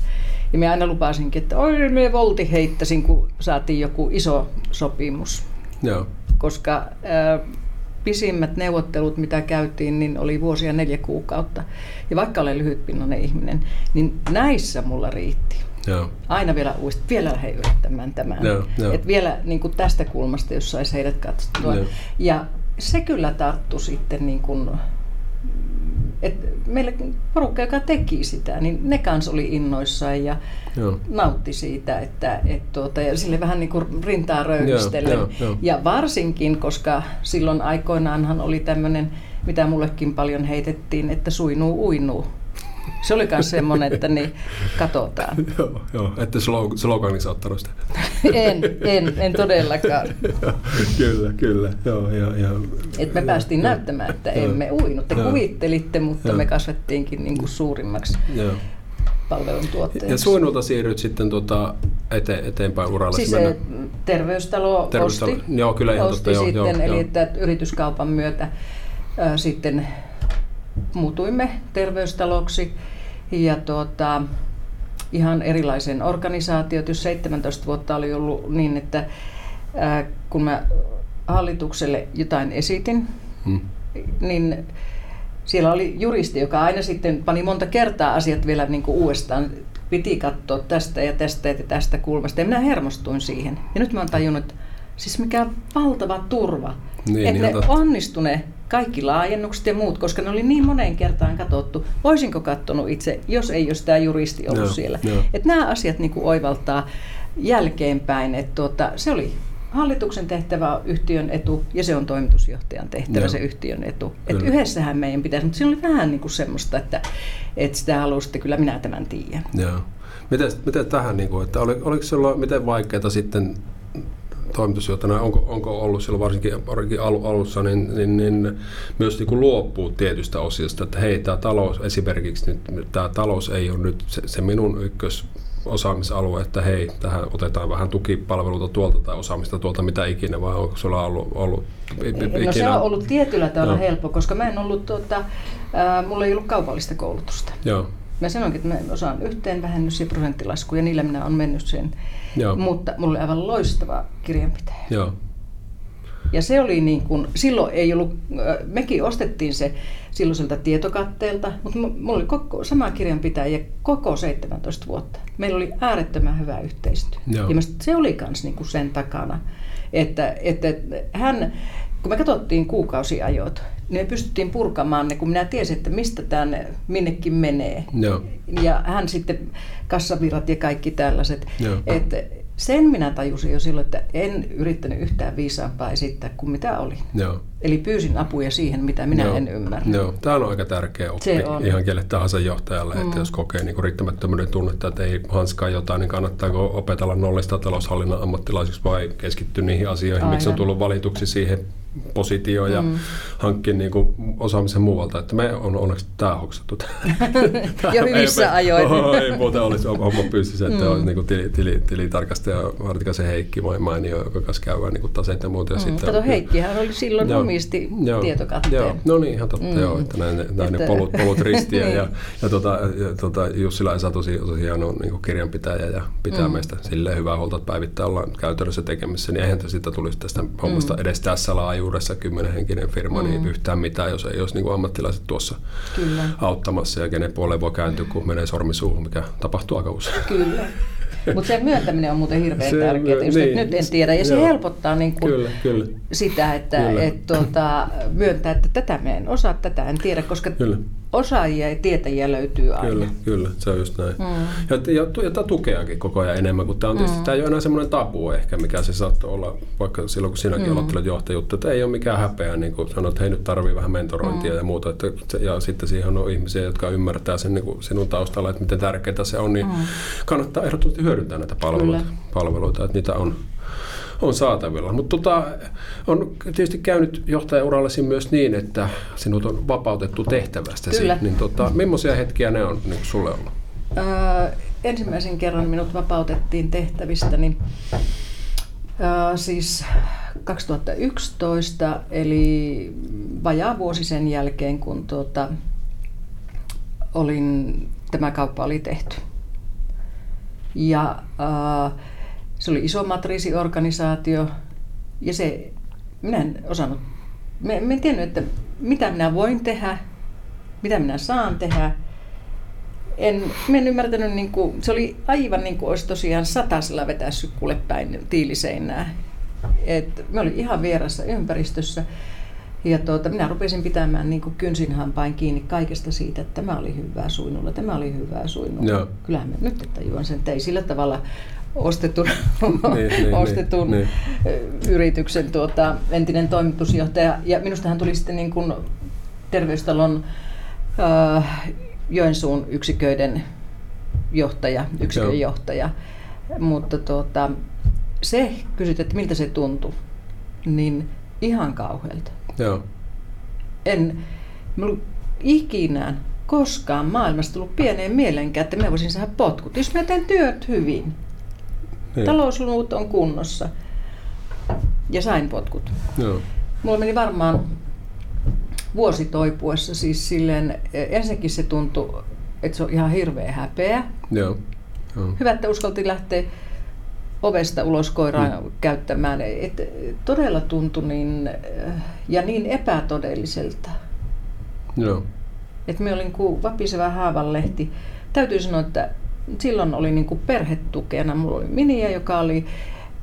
Ja me aina lupasinkin, että oi, me volti heittäisin, kun saatiin joku iso sopimus. Joo. Koska äh, pisimmät neuvottelut, mitä käytiin, niin oli vuosia neljä kuukautta. Ja vaikka olen lyhytpinnainen ihminen, niin näissä mulla riitti. Joo. Aina vielä uudestaan, vielä lähden yrittämään tämän. Joo, jo. Et vielä niin kuin tästä kulmasta, jos saisi heidät katsottua. Joo. Ja se kyllä tarttu sitten niin kuin et meille porukka, joka teki sitä, niin ne kanssa oli innoissaan ja joo. nautti siitä, että et tuota, ja sille vähän niin kuin rintaa röydistellen. Joo, joo, joo. Ja varsinkin, koska silloin aikoinaanhan oli tämmöinen, mitä mullekin paljon heitettiin, että suinuu uinuu. Se oli myös semmoinen, että niin katsotaan. joo, joo, että sloganissa ottanut sitä. en, en, en todellakaan. kyllä, kyllä. Joo, ja, ja, Et me päästiin ja, näyttämään, että ja, emme uinut. Te ja, kuvittelitte, mutta ja, me kasvettiinkin niin kuin suurimmaksi. Joo palveluntuottajaksi. Ja Suinulta siirryt sitten tuota ete, eteenpäin uralle? Siis se terveystalo, terveystalo osti, joo, kyllä ihan osti totta, sitten, joo, eli joo. että yrityskaupan myötä ää, sitten muutuimme terveystaloksi ja tuota, ihan erilaisen organisaatiot. Jos 17 vuotta oli ollut niin, että ää, kun mä hallitukselle jotain esitin, hmm. niin siellä oli juristi, joka aina sitten pani monta kertaa asiat vielä niin kuin uudestaan. Piti katsoa tästä ja tästä ja tästä kulmasta. Ja minä hermostuin siihen. Ja nyt mä oon tajunnut, että siis mikä valtava turva. Niin, että ne onnistu ne kaikki laajennukset ja muut, koska ne oli niin moneen kertaan katsottu. Voisinko kattonut itse, jos ei olisi tämä juristi ollut no, siellä. No. Että nämä asiat niin kuin oivaltaa jälkeenpäin. Että tuota, se oli hallituksen tehtävä on yhtiön etu ja se on toimitusjohtajan tehtävä Joo. se yhtiön etu. Et yhdessähän meidän pitäisi, mutta siinä oli vähän niin kuin semmoista, että, että sitä halusitte, kyllä minä tämän tiedän. Joo. Miten, miten tähän, niin kuin, että oliko sinulla miten vaikeaa sitten toimitusjohtajana, onko, onko ollut silloin varsinkin, varsinkin alussa, niin, niin, niin myös niin kuin luopuu tietystä osiosta, että hei, tämä talous esimerkiksi nyt, tämä talous ei ole nyt se, se minun ykkös osaamisalue, että hei, tähän otetaan vähän tukipalveluita tuolta tai osaamista tuolta, mitä ikinä, vai onko sulla ollut, ollut ikinä? No se on ollut tietyllä tavalla no. helppo, koska mä en ollut, tuota, äh, mulla ei ollut kaupallista koulutusta. Joo. Mä sanoinkin, että mä osaan yhteen vähennys- ja prosenttilasku, ja niillä minä olen mennyt sen. Joo. Mutta mulla oli aivan loistava kirjanpitäjä. Joo. Ja se oli niin kuin, silloin ei ollut, mekin ostettiin se silloiselta tietokatteelta, mutta mulla oli koko, sama kirjanpitäjä koko 17 vuotta. Meillä oli äärettömän hyvä yhteistyö. Joo. Ja se oli myös niin kuin sen takana, että, että hän, kun me katsottiin kuukausiajot, me pystyttiin purkamaan ne, kun minä tiesin, että mistä tämä minnekin menee. Joo. Ja hän sitten, kassavirrat ja kaikki tällaiset. Että sen minä tajusin jo silloin, että en yrittänyt yhtään viisaampaa esittää kuin mitä oli. Joo. Eli pyysin apuja siihen, mitä minä Joo. en ymmärrä. Joo. Tämä on aika tärkeä oppi Se on. ihan kelle tahansa johtajalle, mm. että jos kokee niin riittämättömyyden tunnetta, että ei hanskaa jotain, niin kannattaako opetella nollista taloushallinnan ammattilaisiksi vai keskittyä niihin asioihin, Aina. miksi on tullut valituksi siihen positio ja mm. hankkia niin kuin osaamisen muualta. Että me on onneksi tämä hoksattu. jo hyvissä ajoin. Oh, ei muuten olisi homma pystyssä, että mm. on niin kuin tili, tili, tilitarkastaja Hartikasen Heikki mainio, joka kanssa käy niin kuin taseet ja muuta. Ja mm. sitten, Kato, Heikkihän oli silloin joo, omisti joo, tietokatteen. Joo, no niin, ihan totta, mm. joo, että näin, näin että... ne polut, polut ristiä. niin. ja, ja, tota, ja tota, Jussila Esa tosi, tosi hieno niin kuin kirjanpitäjä ja pitää mm. meistä silleen hyvää huolta, että päivittäin ollaan käytännössä tekemissä, niin eihän sitä tulisi tästä hommasta mm. edes tässä laajuudessa kymmenenhenkinen firma, niin mm. niin yhtään mitään, jos ei olisi niin kuin ammattilaiset tuossa Kyllä. auttamassa ja kenen puoleen voi kääntyä, kun menee sormi suuhun, mikä tapahtuu aika usein. Kyllä. Mutta se myöntäminen on muuten hirveän tärkeää. Just, niin, nyt en tiedä. Ja se joo. helpottaa niin kuin kyllä, kyllä. sitä, että kyllä. Et, tuota, myöntää, että tätä me en osaa, tätä en tiedä, koska kyllä osaajia ja tietäjiä löytyy aina. Kyllä, kyllä, se on just näin. Mm. Ja, ja, ja tukeakin koko ajan enemmän, kun tämä on tietysti, mm. tämä ei ole enää semmoinen tabu ehkä, mikä se saattoi olla, vaikka silloin kun sinäkin mm. aloittelet johtajuutta, että ei ole mikään häpeä, niin kuin sanoit, että hei nyt tarvii vähän mentorointia mm. ja muuta, että, ja sitten siihen on ihmisiä, jotka ymmärtää sen niin kuin sinun taustalla, että miten tärkeää se on, niin mm. kannattaa ehdottomasti hyödyntää näitä palveluita, palveluita että niitä on on saatavilla. Mutta tota, on tietysti käynyt johtajaurallasi myös niin, että sinut on vapautettu tehtävästä. Kyllä. Niin tota, millaisia hetkiä ne on niin sulle ollut? Öö, ensimmäisen kerran minut vapautettiin tehtävistäni öö, siis 2011, eli vajaa vuosi sen jälkeen, kun tuota, olin, tämä kauppa oli tehty. Ja öö, se oli iso matriisiorganisaatio ja se, minä en osannut, mä, mä en tiennyt, että mitä minä voin tehdä, mitä minä saan tehdä. En, mä en ymmärtänyt, niin kuin, se oli aivan niin kuin olisi tosiaan satasella vetässyt kuule päin tiiliseinää. Et me olin ihan vierassa ympäristössä. Ja tuota, minä rupesin pitämään niin kuin kynsinhampain kiinni kaikesta siitä, että tämä oli hyvää suinulla, tämä oli hyvää suinulla. Joo. Kyllähän mä nyt tajuan sen, että ei sillä tavalla ostetun, niin, niin, ostetun niin, niin. yrityksen tuota, entinen toimitusjohtaja. Ja minusta hän tuli sitten niin kuin terveystalon äh, Joensuun yksiköiden johtaja, yksikön Joo. johtaja. Mutta tuota, se kysyt, että miltä se tuntui, niin ihan kauhealta. Joo. En ikinä koskaan maailmasta tullut pieneen mielenkään, että mä voisin saada potkut. Jos mä teen työt hyvin, niin. talousluvut on kunnossa. Ja sain potkut. Joo. Mulla meni varmaan vuosi toipuessa siis silleen, ensinnäkin se tuntui, että se on ihan hirveä häpeä. Joo. Joo. Hyvä, että uskalti lähteä ovesta ulos koiraa mm. käyttämään. Et todella tuntui niin, ja niin epätodelliselta. Joo. Että me olin kuin vapiseva haavanlehti. Täytyy sanoa, että silloin oli niin kuin perhetukena. Mulla oli Miniä, joka oli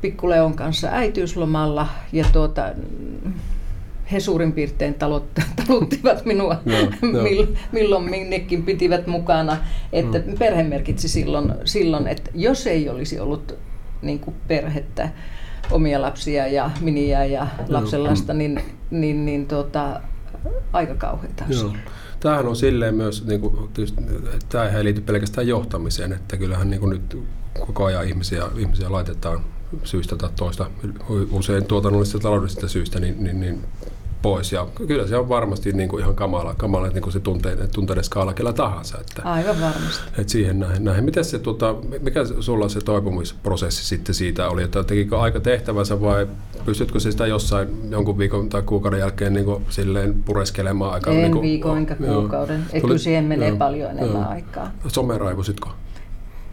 pikkuleon kanssa äitiyslomalla ja tuota, he suurin piirtein taluttivat minua, no, no. milloin minnekin pitivät mukana. Että mm. perhe merkitsi silloin, silloin, että jos ei olisi ollut niin kuin perhettä, omia lapsia ja miniä ja lapsenlasta, no. niin, niin, niin tuota, aika kauheita tämähän on silleen myös, niin kuin, tämä ei liity pelkästään johtamiseen, että kyllähän niin kuin nyt koko ajan ihmisiä, ihmisiä laitetaan syystä tai toista, usein tuotannollisista taloudellisista syistä, niin, niin, niin pois. Ja kyllä se on varmasti niin kuin ihan kamala, kamala niin kuin se tunteiden, tunteiden skaala kellä tahansa. Että, Aivan varmasti. Että siihen näin. näin. Miten se, tota, mikä sulla se toipumisprosessi sitten siitä oli? Että tekikö aika tehtävänsä vai pystytkö se sitä jossain jonkun viikon tai kuukauden jälkeen niin kuin, silleen pureskelemaan aikaa? En niin kuin, viikon enkä kuukauden. Joo. Kyllä siihen menee joo, paljon enemmän joo. aikaa. Someraivusitko?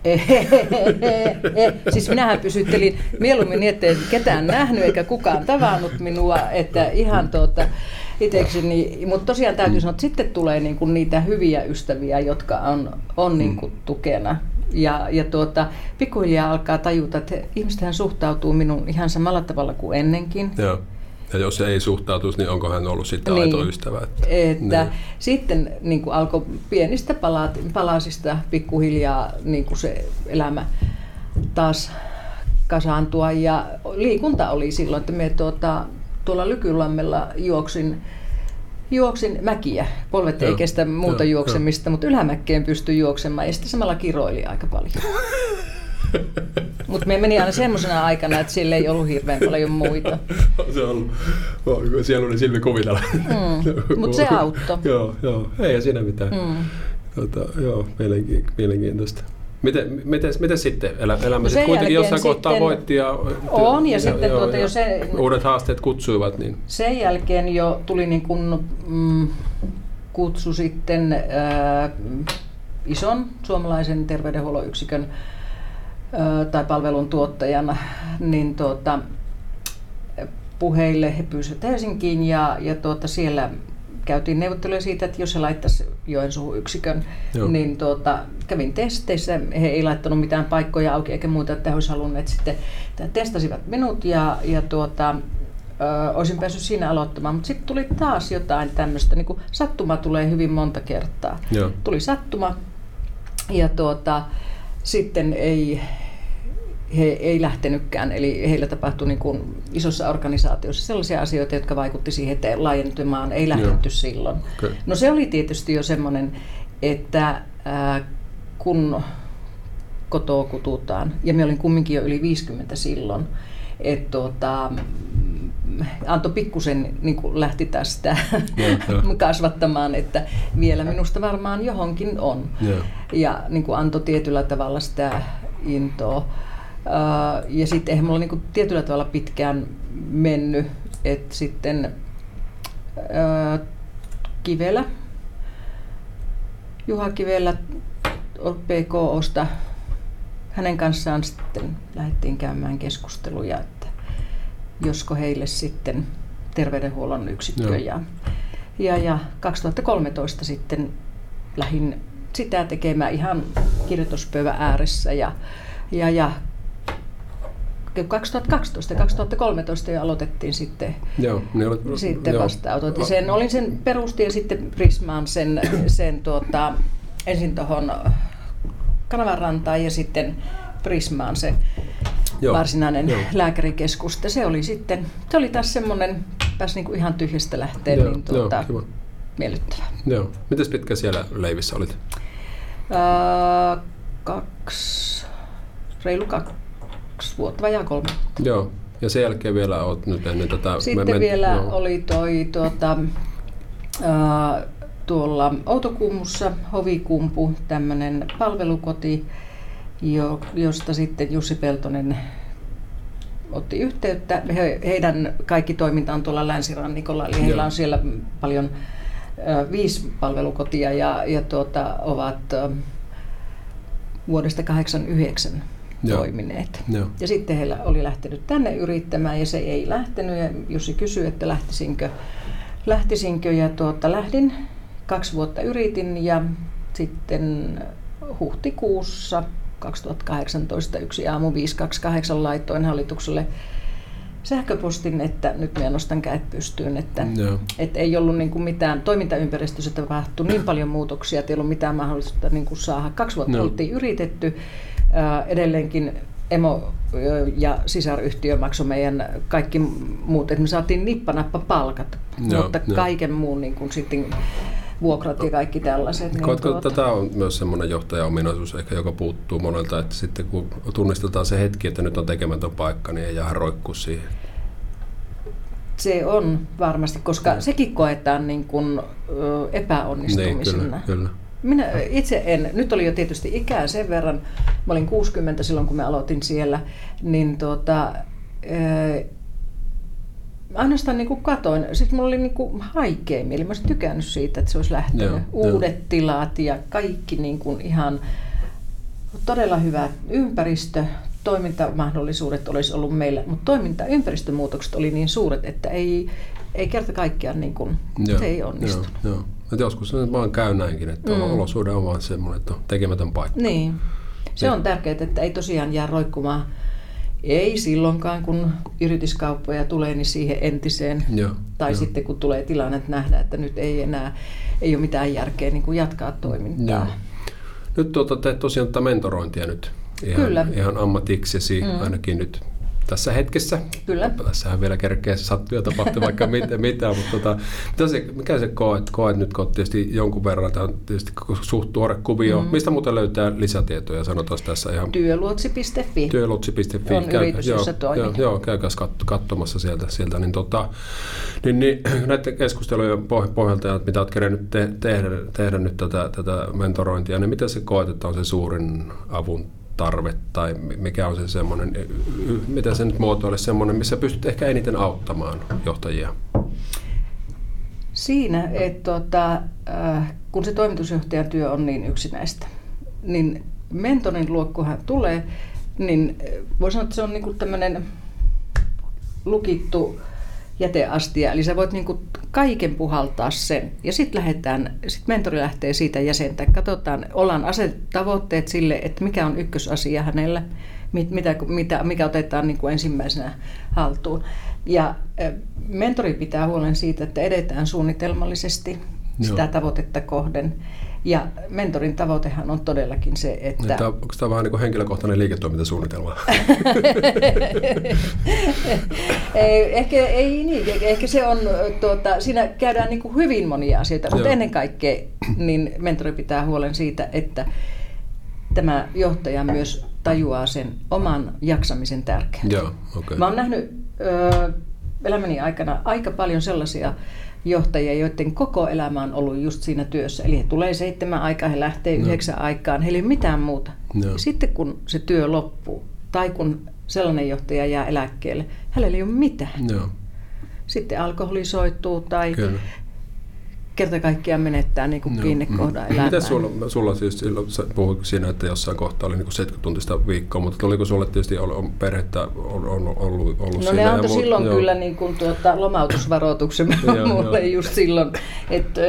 siis minähän pysyttelin mieluummin niin, että ketään nähnyt eikä kukaan tavannut minua, että ihan tuota, itsekseni, mutta tosiaan täytyy sanoa, että sitten tulee niin kuin niitä hyviä ystäviä, jotka on, on niin kuin tukena. Ja, ja tuota, pikkuhiljaa alkaa tajuta, että ihmistähän suhtautuu minun ihan samalla tavalla kuin ennenkin. Joo. Ja jos ei suhtautuisi, niin onko hän ollut sitten niin, aito ystävä? Että, että niin. Sitten niin kuin alkoi pienistä palat, palasista pikkuhiljaa niin kuin se elämä taas kasaantua. Ja liikunta oli silloin, että me tuota, tuolla Lykylammella juoksin juoksin mäkiä. Polvet ei kestä muuta jo, juoksemista, jo. mutta ylämäkkeen pystyi juoksemaan ja sitten samalla kiroili aika paljon. Mutta me meni aina semmoisena aikana, että sillä ei ollut hirveän paljon muita. se on, siellä oli silmi kuvitella. Mm, Mutta se auttoi. joo, joo, ei siinä mitään. Mm. Tota, joo, mielenkiintoista. Miten, miten, miten sitten elä, elämä no sitten kuitenkin jossain sitten, kohtaa voitti ja, on, ja, ja sitten joo, tuota, jo se, uudet haasteet kutsuivat. Niin. Sen jälkeen jo tuli niin kuin, mm, kutsu sitten äh, ison suomalaisen terveydenhuollon yksikön äh, tai palvelun tuottajana niin tuota, puheille he pyysivät Helsinkiin ja, ja tuota, siellä käytiin neuvotteluja siitä, että jos he laittaisi Joensuun yksikön, Joo. niin tuota, kävin testeissä. He ei laittanut mitään paikkoja auki eikä muuta, että he olisivat halunneet sitten, että testasivat minut ja, ja tuota, ö, olisin päässyt siinä aloittamaan. Mutta sitten tuli taas jotain tämmöistä, niin kuin sattuma tulee hyvin monta kertaa. Joo. Tuli sattuma ja tuota, sitten ei, he ei lähtenytkään. Eli heillä tapahtui niin kuin isossa organisaatiossa sellaisia asioita, jotka vaikutti siihen, että laajentumaan ei lähdetty Joo. silloin. Okay. No se oli tietysti jo semmoinen, että ää, kun kotoa kututaan, ja me olin kumminkin jo yli 50 silloin, että tuota, Anto pikkusen niin lähti tästä kasvattamaan, että vielä minusta varmaan johonkin on. Ja, ja niin kuin antoi tietyllä tavalla sitä intoa. Ja sitten eihän mulla niinku tietyllä tavalla pitkään mennyt, että sitten ää, Kivelä, Juha Kivelä PKOsta, hänen kanssaan sitten lähdettiin käymään keskusteluja, että josko heille sitten terveydenhuollon yksikkö. Ja, ja, ja 2013 sitten lähdin sitä tekemään ihan kirjoituspöydän ääressä ja, ja, ja 2012 ja 2013 jo aloitettiin sitten, joo, ne olet, sitten joo. vastaanotot. Sen, olin sen perusti ja sitten Prismaan sen, sen tuota, ensin tuohon Kanavanrantaan ja sitten Prismaan se joo, varsinainen joo. lääkärikeskus. Se oli sitten, se oli taas semmoinen, pääsi niinku ihan tyhjästä lähteen, joo, niin tuota, joo, miellyttävä. Joo. Miten pitkä siellä leivissä olit? Öö, kaksi, reilu kaksi kaksi vuotta, vajaa kolme vuotta. Joo, ja sen jälkeen vielä olet nyt ennen tätä... Sitten me, vielä joo. oli toi tuota, äh, tuolla Outokummussa Hovikumpu, tämmöinen palvelukoti, jo, josta sitten Jussi Peltonen otti yhteyttä. He, heidän kaikki toiminta on tuolla länsirannikolla, eli heillä on siellä paljon äh, viisi palvelukotia ja, ja tuota, ovat äh, vuodesta 89 Joo. toimineet. Joo. Ja sitten heillä oli lähtenyt tänne yrittämään ja se ei lähtenyt ja Jussi kysyi, että lähtisinkö, lähtisinkö ja tuota, lähdin. Kaksi vuotta yritin ja sitten huhtikuussa 2018 yksi aamu 528 laitoin hallitukselle sähköpostin, että nyt minä nostan käet pystyyn, että, että ei ollut niin kuin mitään, toimintaympäristössä tapahtui niin paljon muutoksia, että ei ollut mitään mahdollisuutta niin kuin saada. Kaksi vuotta no. oltiin yritetty, edelleenkin emo ja sisaryhtiö maksoi meidän kaikki muut, että me saatiin nippanappa palkat, no, mutta no. kaiken muun niin kuin sitten vuokrat ja kaikki tällaiset. Niin Koetko, tuota... tätä on myös semmoinen johtaja-ominaisuus ehkä, joka puuttuu monelta, että sitten kun tunnistetaan se hetki, että nyt on tekemätön paikka, niin ei jää roikkuu siihen. Se on varmasti, koska no. sekin koetaan niin kuin epäonnistumisena. Niin, kyllä, kyllä. Minä itse en, nyt oli jo tietysti ikää sen verran, mä olin 60 silloin kun mä aloitin siellä, niin tuota, ää, ainoastaan niin kuin katoin, siis mulla oli niin kuin haikea mieli, mä olisin tykännyt siitä, että se olisi lähtenyt. Joo, Uudet jo. tilat ja kaikki niin kuin ihan todella hyvä ympäristö, toimintamahdollisuudet olisi ollut meillä, mutta toimintaympäristömuutokset oli niin suuret, että ei, ei kerta kaikkiaan niin kuin, joo, se ei onnistunut. Joo, joo. Että joskus se vaan käy näinkin, että mm. olosuhde on vaan semmoinen, että on tekemätön paikka. Niin. Se on tärkeää, että ei tosiaan jää roikkumaan, ei silloinkaan, kun yrityskauppoja tulee, niin siihen entiseen. Joo, tai jo. sitten kun tulee tilanne, että nähdään, että nyt ei enää ei ole mitään järkeä niin kuin jatkaa toimintaa. Joo. Nyt tuota, teet tosiaan tätä mentorointia nyt ihan, Kyllä. ihan ammatiksesi, mm. ainakin nyt tässä hetkessä. Kyllä. Tässähän vielä kerkeä sattuu ja tapahtuu vaikka mitä, mitä mutta tota, mitä se, mikä se koet, koet nyt, kun tietysti jonkun verran, tämä on tietysti suht tuore kuvio. Mm. Mistä muuten löytää lisätietoja, sanotaan tässä ihan? Työluotsi.fi. Työluotsi.fi. On Käy, yritys, joo, jossa. Joo, joo käykääs kat, katsomassa sieltä, sieltä niin, tota, niin, niin, näiden keskustelujen pohjalta, mitä olet kerennyt te, tehdä, tehdä nyt tätä, tätä mentorointia, niin miten se koet, että on se suurin avun tarve tai mikä on se semmoinen, mitä se nyt muotoilisi, semmoinen, missä pystyt ehkä eniten auttamaan johtajia? Siinä, että tota, äh, kun se toimitusjohtajan työ on niin yksinäistä, niin mentorin luo, kun hän tulee, niin voi sanoa, että se on niin tämmöinen lukittu jäteastia, eli sä voit niinku kaiken puhaltaa sen. Ja sitten lähdetään, sit mentori lähtee siitä jäsentä. Katsotaan, ollaan asetettu tavoitteet sille, että mikä on ykkösasia hänellä, mitä, mitä, mikä otetaan niin kuin ensimmäisenä haltuun. Ja mentori pitää huolen siitä, että edetään suunnitelmallisesti Joo. sitä tavoitetta kohden. Ja mentorin tavoitehan on todellakin se, että... Tämä, onko tämä vähän niin kuin henkilökohtainen liiketoimintasuunnitelma? ei, ehkä ei niin. Ehkä se on, tuota, siinä käydään niin kuin hyvin monia asioita, mutta ennen kaikkea niin mentori pitää huolen siitä, että tämä johtaja myös tajuaa sen oman jaksamisen tärkeyden. Joo, okay. Mä oon nähnyt ö, elämäni aikana aika paljon sellaisia johtajia, joiden koko elämä on ollut just siinä työssä. Eli he tulee seitsemän aikaa, he lähtee no. yhdeksän aikaan, heillä ei ole mitään muuta. No. Sitten kun se työ loppuu, tai kun sellainen johtaja jää eläkkeelle, hänellä ei ole mitään. No. Sitten alkoholisoituu tai Kyllä kerta kaikkiaan menettää niin kuin kiinnekohdan mm. elämään. Miten sulla, sulla siis silloin, sä puhuit siinä, että jossain kohtaa oli niin 70 tuntista viikkoa, mutta oliko sulle tietysti on perhettä on, on ollut, ollut No siinä ne antoi silloin joo. kyllä niin kuin tuota, lomautusvaroituksen mulle just silloin, että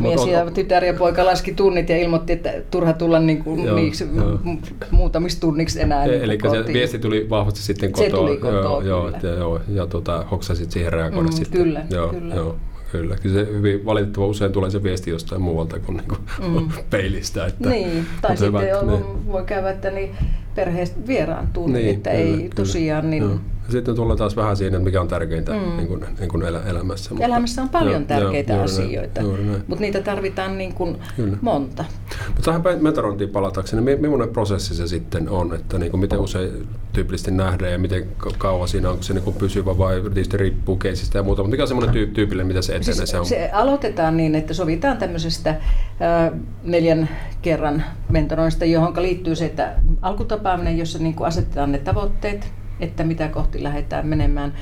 mies ja tytär ja poika laski tunnit ja ilmoitti, että turha tulla niin kuin joo, niiksi joo. muutamiksi tunniksi enää. Niin Eli se viesti tuli vahvasti sitten kotoa. Se tuli kotoa, joo, joo, ja, joo, ja tuota, hoksasit siihen reagoida mm, sitten. Kyllä, joo, kyllä. Joo. Kyllä, kyllä se hyvin valitettava usein tulee se viesti jostain muualta kuin, niin kuin mm. peilistä. Että niin, tai sitten hyvät, on, niin. voi käydä, että niin perheestä vieraantuu, niin, että kyllä, ei kyllä, tosiaan... Niin, joo sitten tullaan taas vähän siinä, mikä on tärkeintä mm. niin kuin, niin kuin elä, elämässä. Mutta, elämässä on paljon joo, tärkeitä joo, asioita, mutta niitä tarvitaan niin kuin monta. Mutta tähän mentorointiin palatakseni, niin millainen prosessi se sitten on, että niin kuin miten usein tyypillisesti nähdään ja miten kauan siinä, onko se niin kuin pysyvä vai tietysti riippuu keisistä ja muuta, mutta mikä on semmoinen tyyp- tyypillinen, mitä se etenee? Siis se, on? se aloitetaan niin, että sovitaan tämmöisestä äh, neljän kerran mentoroista, johon liittyy se, että alkutapaaminen, jossa niin kuin asetetaan ne tavoitteet, että mitä kohti lähdetään menemään.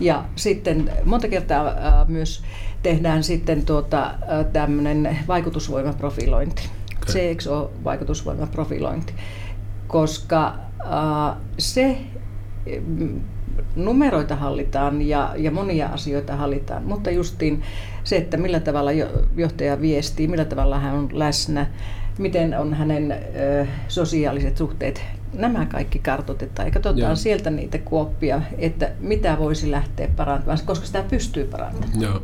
Ja sitten monta kertaa myös tehdään sitten tuota, tämmöinen vaikutusvoimaprofilointi, okay. CXO-vaikutusvoimaprofilointi, koska äh, se mm, numeroita hallitaan ja, ja monia asioita hallitaan, mutta justiin se, että millä tavalla johtaja viestii, millä tavalla hän on läsnä, miten on hänen ö, sosiaaliset suhteet nämä kaikki kartoitetaan ja katsotaan Joo. sieltä niitä kuoppia, että mitä voisi lähteä parantamaan, koska sitä pystyy parantamaan. Joo.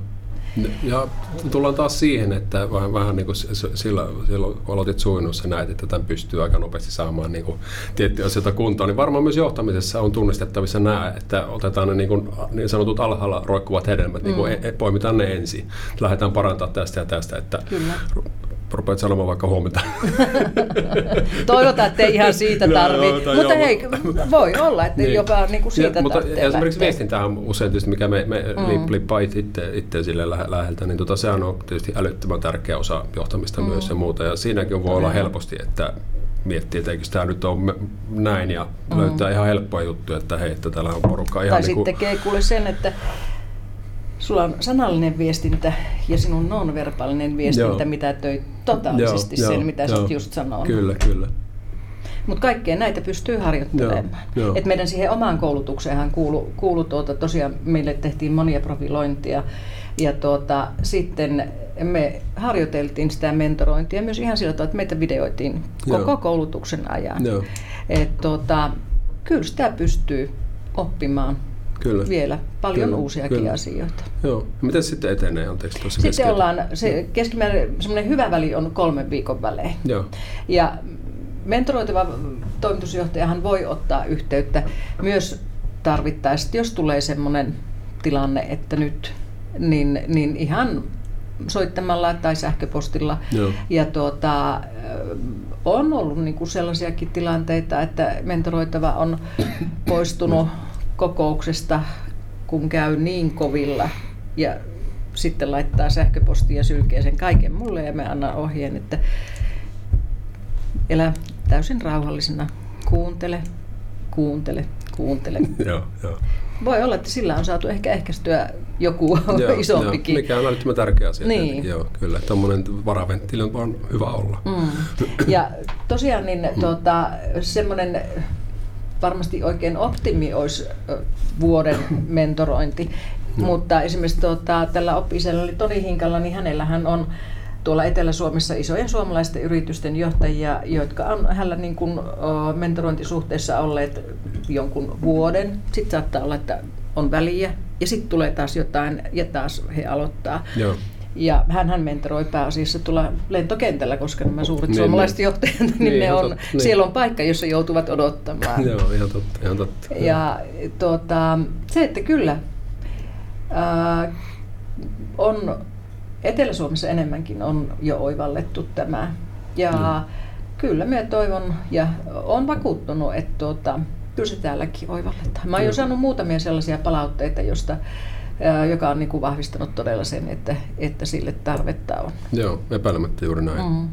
Ja tullaan taas siihen, että vähän, vähän niin kuin sillä, silloin kun aloitit suinnussa näet, että tämän pystyy aika nopeasti saamaan niin kuin tiettyjä asioita kuntoon, niin varmaan myös johtamisessa on tunnistettavissa nämä, että otetaan ne niin, kuin, niin sanotut alhaalla roikkuvat hedelmät, mm. niin kuin e, poimitaan ne ensin. Lähdetään parantamaan tästä ja tästä, että Kyllä rupeat sanomaan vaikka huomenta. Toivotaan, että ei ihan siitä tarvi. Joo, mutta joo, hei, voi olla, että niin. jopa niin kuin siitä ja, Mutta esimerkiksi viestintä on usein tietysti, mikä me, me mm. lippaa itse, itse sille läheltä, niin tota, sehän on tietysti älyttömän tärkeä osa johtamista mm. myös ja muuta. Ja siinäkin voi olla helposti, että miettii, että eikö tämä nyt ole näin ja mm. löytää ihan helppoa juttuja, että hei, että täällä on porukka ihan Tai niin kuin... sitten tekee kuule sen, että sulla on sanallinen viestintä ja sinun non-verbaalinen viestintä, Joo. mitä töi totaalisesti joo, sen, mitä sä just sanoit. Kyllä, kyllä. Mutta kaikkea näitä pystyy harjoittelemaan. Joo, joo. Et meidän siihen omaan koulutukseenhan kuulu, kuulu tuota, tosiaan meille tehtiin monia profilointia ja tuota, sitten me harjoiteltiin sitä mentorointia myös ihan sillä tavalla, että meitä videoitiin joo. koko koulutuksen ajan. Joo. Et, tuota, kyllä sitä pystyy oppimaan Kyllä. vielä paljon kyllä, uusiakin kyllä. asioita. Joo. Miten sitten etenee? Anteeksi, tuossa sitten keskellä. ollaan, se keskimäärin semmoinen hyvä väli on kolmen viikon välein. Joo. Ja mentoroitava toimitusjohtajahan voi ottaa yhteyttä myös tarvittaessa, jos tulee sellainen tilanne, että nyt, niin, niin ihan soittamalla tai sähköpostilla. Joo. Ja tuota, on ollut niin kuin sellaisiakin tilanteita, että mentoroitava on poistunut kokouksesta, kun käy niin kovilla ja sitten laittaa sähköpostia ja sylkee sen kaiken mulle ja me annan ohjeen, että elä täysin rauhallisena, kuuntele, kuuntele, kuuntele. joo, joo. Voi olla, että sillä on saatu ehkä ehkäistyä joku joo, isompikin. Joo, mikä on älyttömän tärkeä asia. Niin. Joo, kyllä. Tuommoinen varaventtiili on vaan hyvä olla. Mm. Ja tosiaan niin mm. tuota, semmoinen varmasti oikein optimi olisi vuoden mentorointi. Mm. Mutta esimerkiksi tuota, tällä oppisella oli Toni Hinkalla, niin hänellähän on tuolla Etelä-Suomessa isojen suomalaisten yritysten johtajia, jotka on hänellä niin kuin, mentorointisuhteessa olleet jonkun vuoden. Sitten saattaa olla, että on väliä ja sitten tulee taas jotain ja taas he aloittaa. Joo. Ja hän mentoroi pääasiassa tuolla lentokentällä, koska nämä suuret niin, suomalaiset niin. johtajat, niin, niin ne on, totta, niin. siellä on paikka, jossa joutuvat odottamaan. Joo, ihan totta. Ihan totta. Ja tuota, se, että kyllä ää, on Etelä-Suomessa enemmänkin on jo oivallettu tämä. Ja mm. kyllä minä toivon ja on vakuuttunut, että tuota, kyllä se täälläkin oivalletaan. Mä oon jo saanut muutamia sellaisia palautteita, josta joka on niin kuin vahvistanut todella sen, että, että sille tarvetta on. Joo, epäilemättä juuri näin. Mm.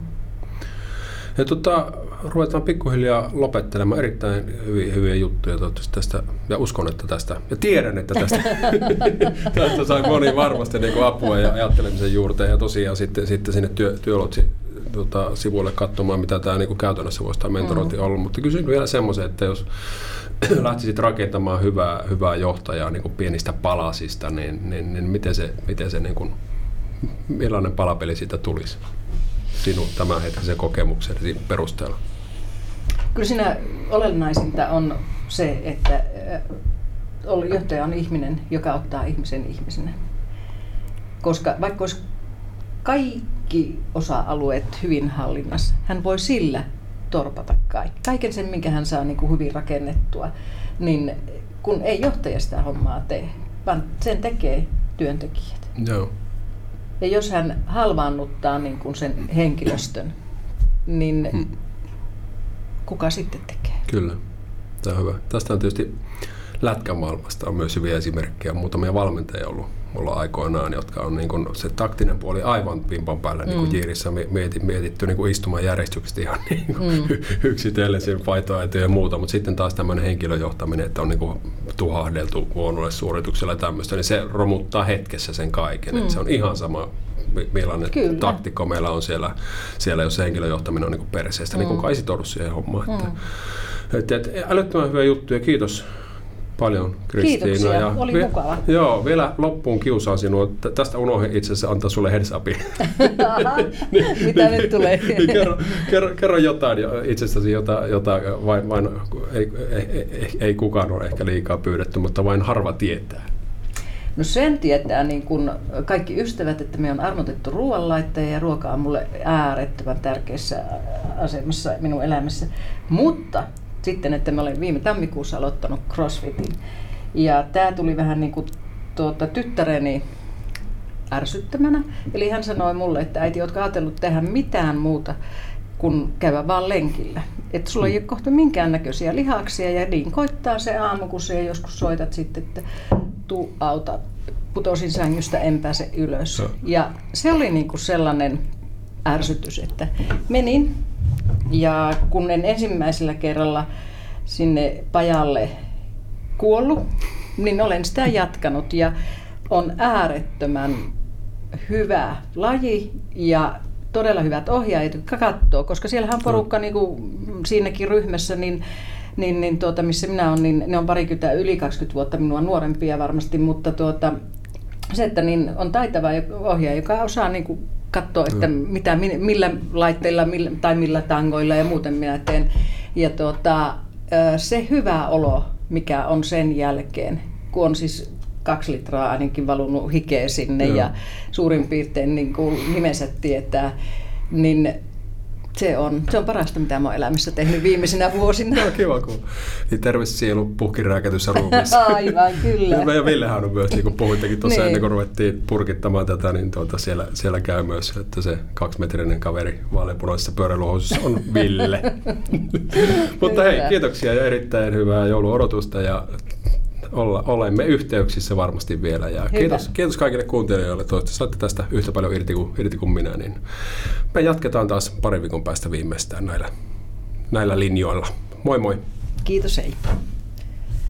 Ja tota, ruvetaan pikkuhiljaa lopettelemaan erittäin hyviä, hyviä juttuja tästä, ja uskon, että tästä, ja tiedän, että tästä, tästä sai moni varmasti niin kuin apua ja ajattelemisen juurteen, ja tosiaan sitten, sitten sinne työ, työlotsi tota, sivuille katsomaan, mitä tämä niin kuin käytännössä voisi tämä mentorointi mm. olla. Mutta kysyn vielä semmoisen, että jos lähtisit rakentamaan hyvää, hyvää johtajaa niin kuin pienistä palasista, niin, niin, niin miten se, miten se niin kuin, millainen palapeli siitä tulisi sinun tämänhetkisen kokemuksen perusteella? Kyllä siinä olennaisinta on se, että johtaja on ihminen, joka ottaa ihmisen ihmisenä. Koska vaikka olisi kaikki osa-alueet hyvin hallinnassa, hän voi sillä torpata kaikki. Kaiken sen, minkä hän saa niin kuin hyvin rakennettua, niin kun ei johtaja sitä hommaa tee, vaan sen tekee työntekijät. Joo. Ja jos hän halvaannuttaa niin kuin sen henkilöstön, niin hmm. kuka sitten tekee? Kyllä, tämä on hyvä. Tästä on tietysti lätkämaailmasta on myös hyviä esimerkkejä. Muutamia valmentajia ollut mulla aikoinaan, jotka on niin kuin se taktinen puoli aivan pimpan päällä niin kuin mm. Jiirissä mietitty, mietitty niin kuin istumajärjestyksestä ihan niin kuin mm. yksitellen sen ja muuta, mutta sitten taas tämmöinen henkilöjohtaminen, että on niin kuin tuhahdeltu huonolle suoritukselle ja tämmöistä, niin se romuttaa hetkessä sen kaiken. Mm. Että se on ihan sama millainen Kyllä. taktikko meillä on siellä, siellä jos henkilöjohtaminen on niin kuin perseestä, mm. niin kuin Kai siihen hommaan. Mm. Että, että, että älyttömän hyvä juttu ja kiitos paljon Kristiina. Kiitoksia, ja oli vi- mukava. Joo, vielä loppuun kiusaan sinua. Tästä unohdin itse asiassa antaa sulle heads upin. niin, Mitä nyt tulee? niin, kerro, kerro, kerro jotain itsestäsi, jota, jota vain, vain ei, ei, ei, ei kukaan ole ehkä liikaa pyydetty, mutta vain harva tietää. No sen tietää niin kun kaikki ystävät, että me on armotettu ruoanlaittaja ja ruoka on mulle äärettömän tärkeässä asemassa minun elämässä. Mutta sitten, että mä olen viime tammikuussa aloittanut CrossFitin. Ja tämä tuli vähän niin kuin tuota, tyttäreni ärsyttämänä. Eli hän sanoi mulle, että äiti, oletko ajatellut tehdä mitään muuta kuin käydä vaan lenkillä. Että sulla ei ole kohta minkäännäköisiä lihaksia ja niin koittaa se aamu, kun se joskus soitat sitten, että tuu auta, putosin sängystä, en pääse ylös. Ja se oli niin kuin sellainen ärsytys, että menin ja kun en ensimmäisellä kerralla sinne pajalle kuollut, niin olen sitä jatkanut ja on äärettömän hyvä laji ja todella hyvät ohjaajat, jotka katsoo, koska siellähän porukka niin kuin siinäkin ryhmässä, niin, niin, niin tuota, missä minä olen, niin ne on parikymmentä yli 20 vuotta minua nuorempia varmasti, mutta tuota, se, että niin on taitava ohjaaja, joka osaa niin kuin katsoa, että mm. mitä, millä laitteilla millä, tai millä tangoilla ja muuten minä teen. Ja tuota, se hyvä olo, mikä on sen jälkeen, kun on siis kaksi litraa ainakin valunut hikeä sinne Joo. ja suurin piirtein niin kuin nimensä tietää, niin Se on, se on parasta, mitä mä oon elämässä tehnyt viimeisinä vuosina. no, kiva, kun niin terve sielu puhkirääkätyssä ruumissa. Aivan, kyllä. ja ja Villehän on myös, niin kuin puhuittekin tuossa niin. ennen kuin ruvettiin purkittamaan tätä, niin tuota, siellä, siellä käy myös, että se kaksimetrinen kaveri vaaleanpunaisessa pyöräilyhousussa on Ville. Mutta hei, kiitoksia ja erittäin hyvää jouluodotusta ja olla, olemme yhteyksissä varmasti vielä. Ja kiitos, kiitos kaikille kuuntelijoille. Toivottavasti saatte tästä yhtä paljon irti kuin, irti kuin minä. Niin me jatketaan taas pari viikon päästä viimeistään näillä, näillä linjoilla. Moi moi! Kiitos, hei!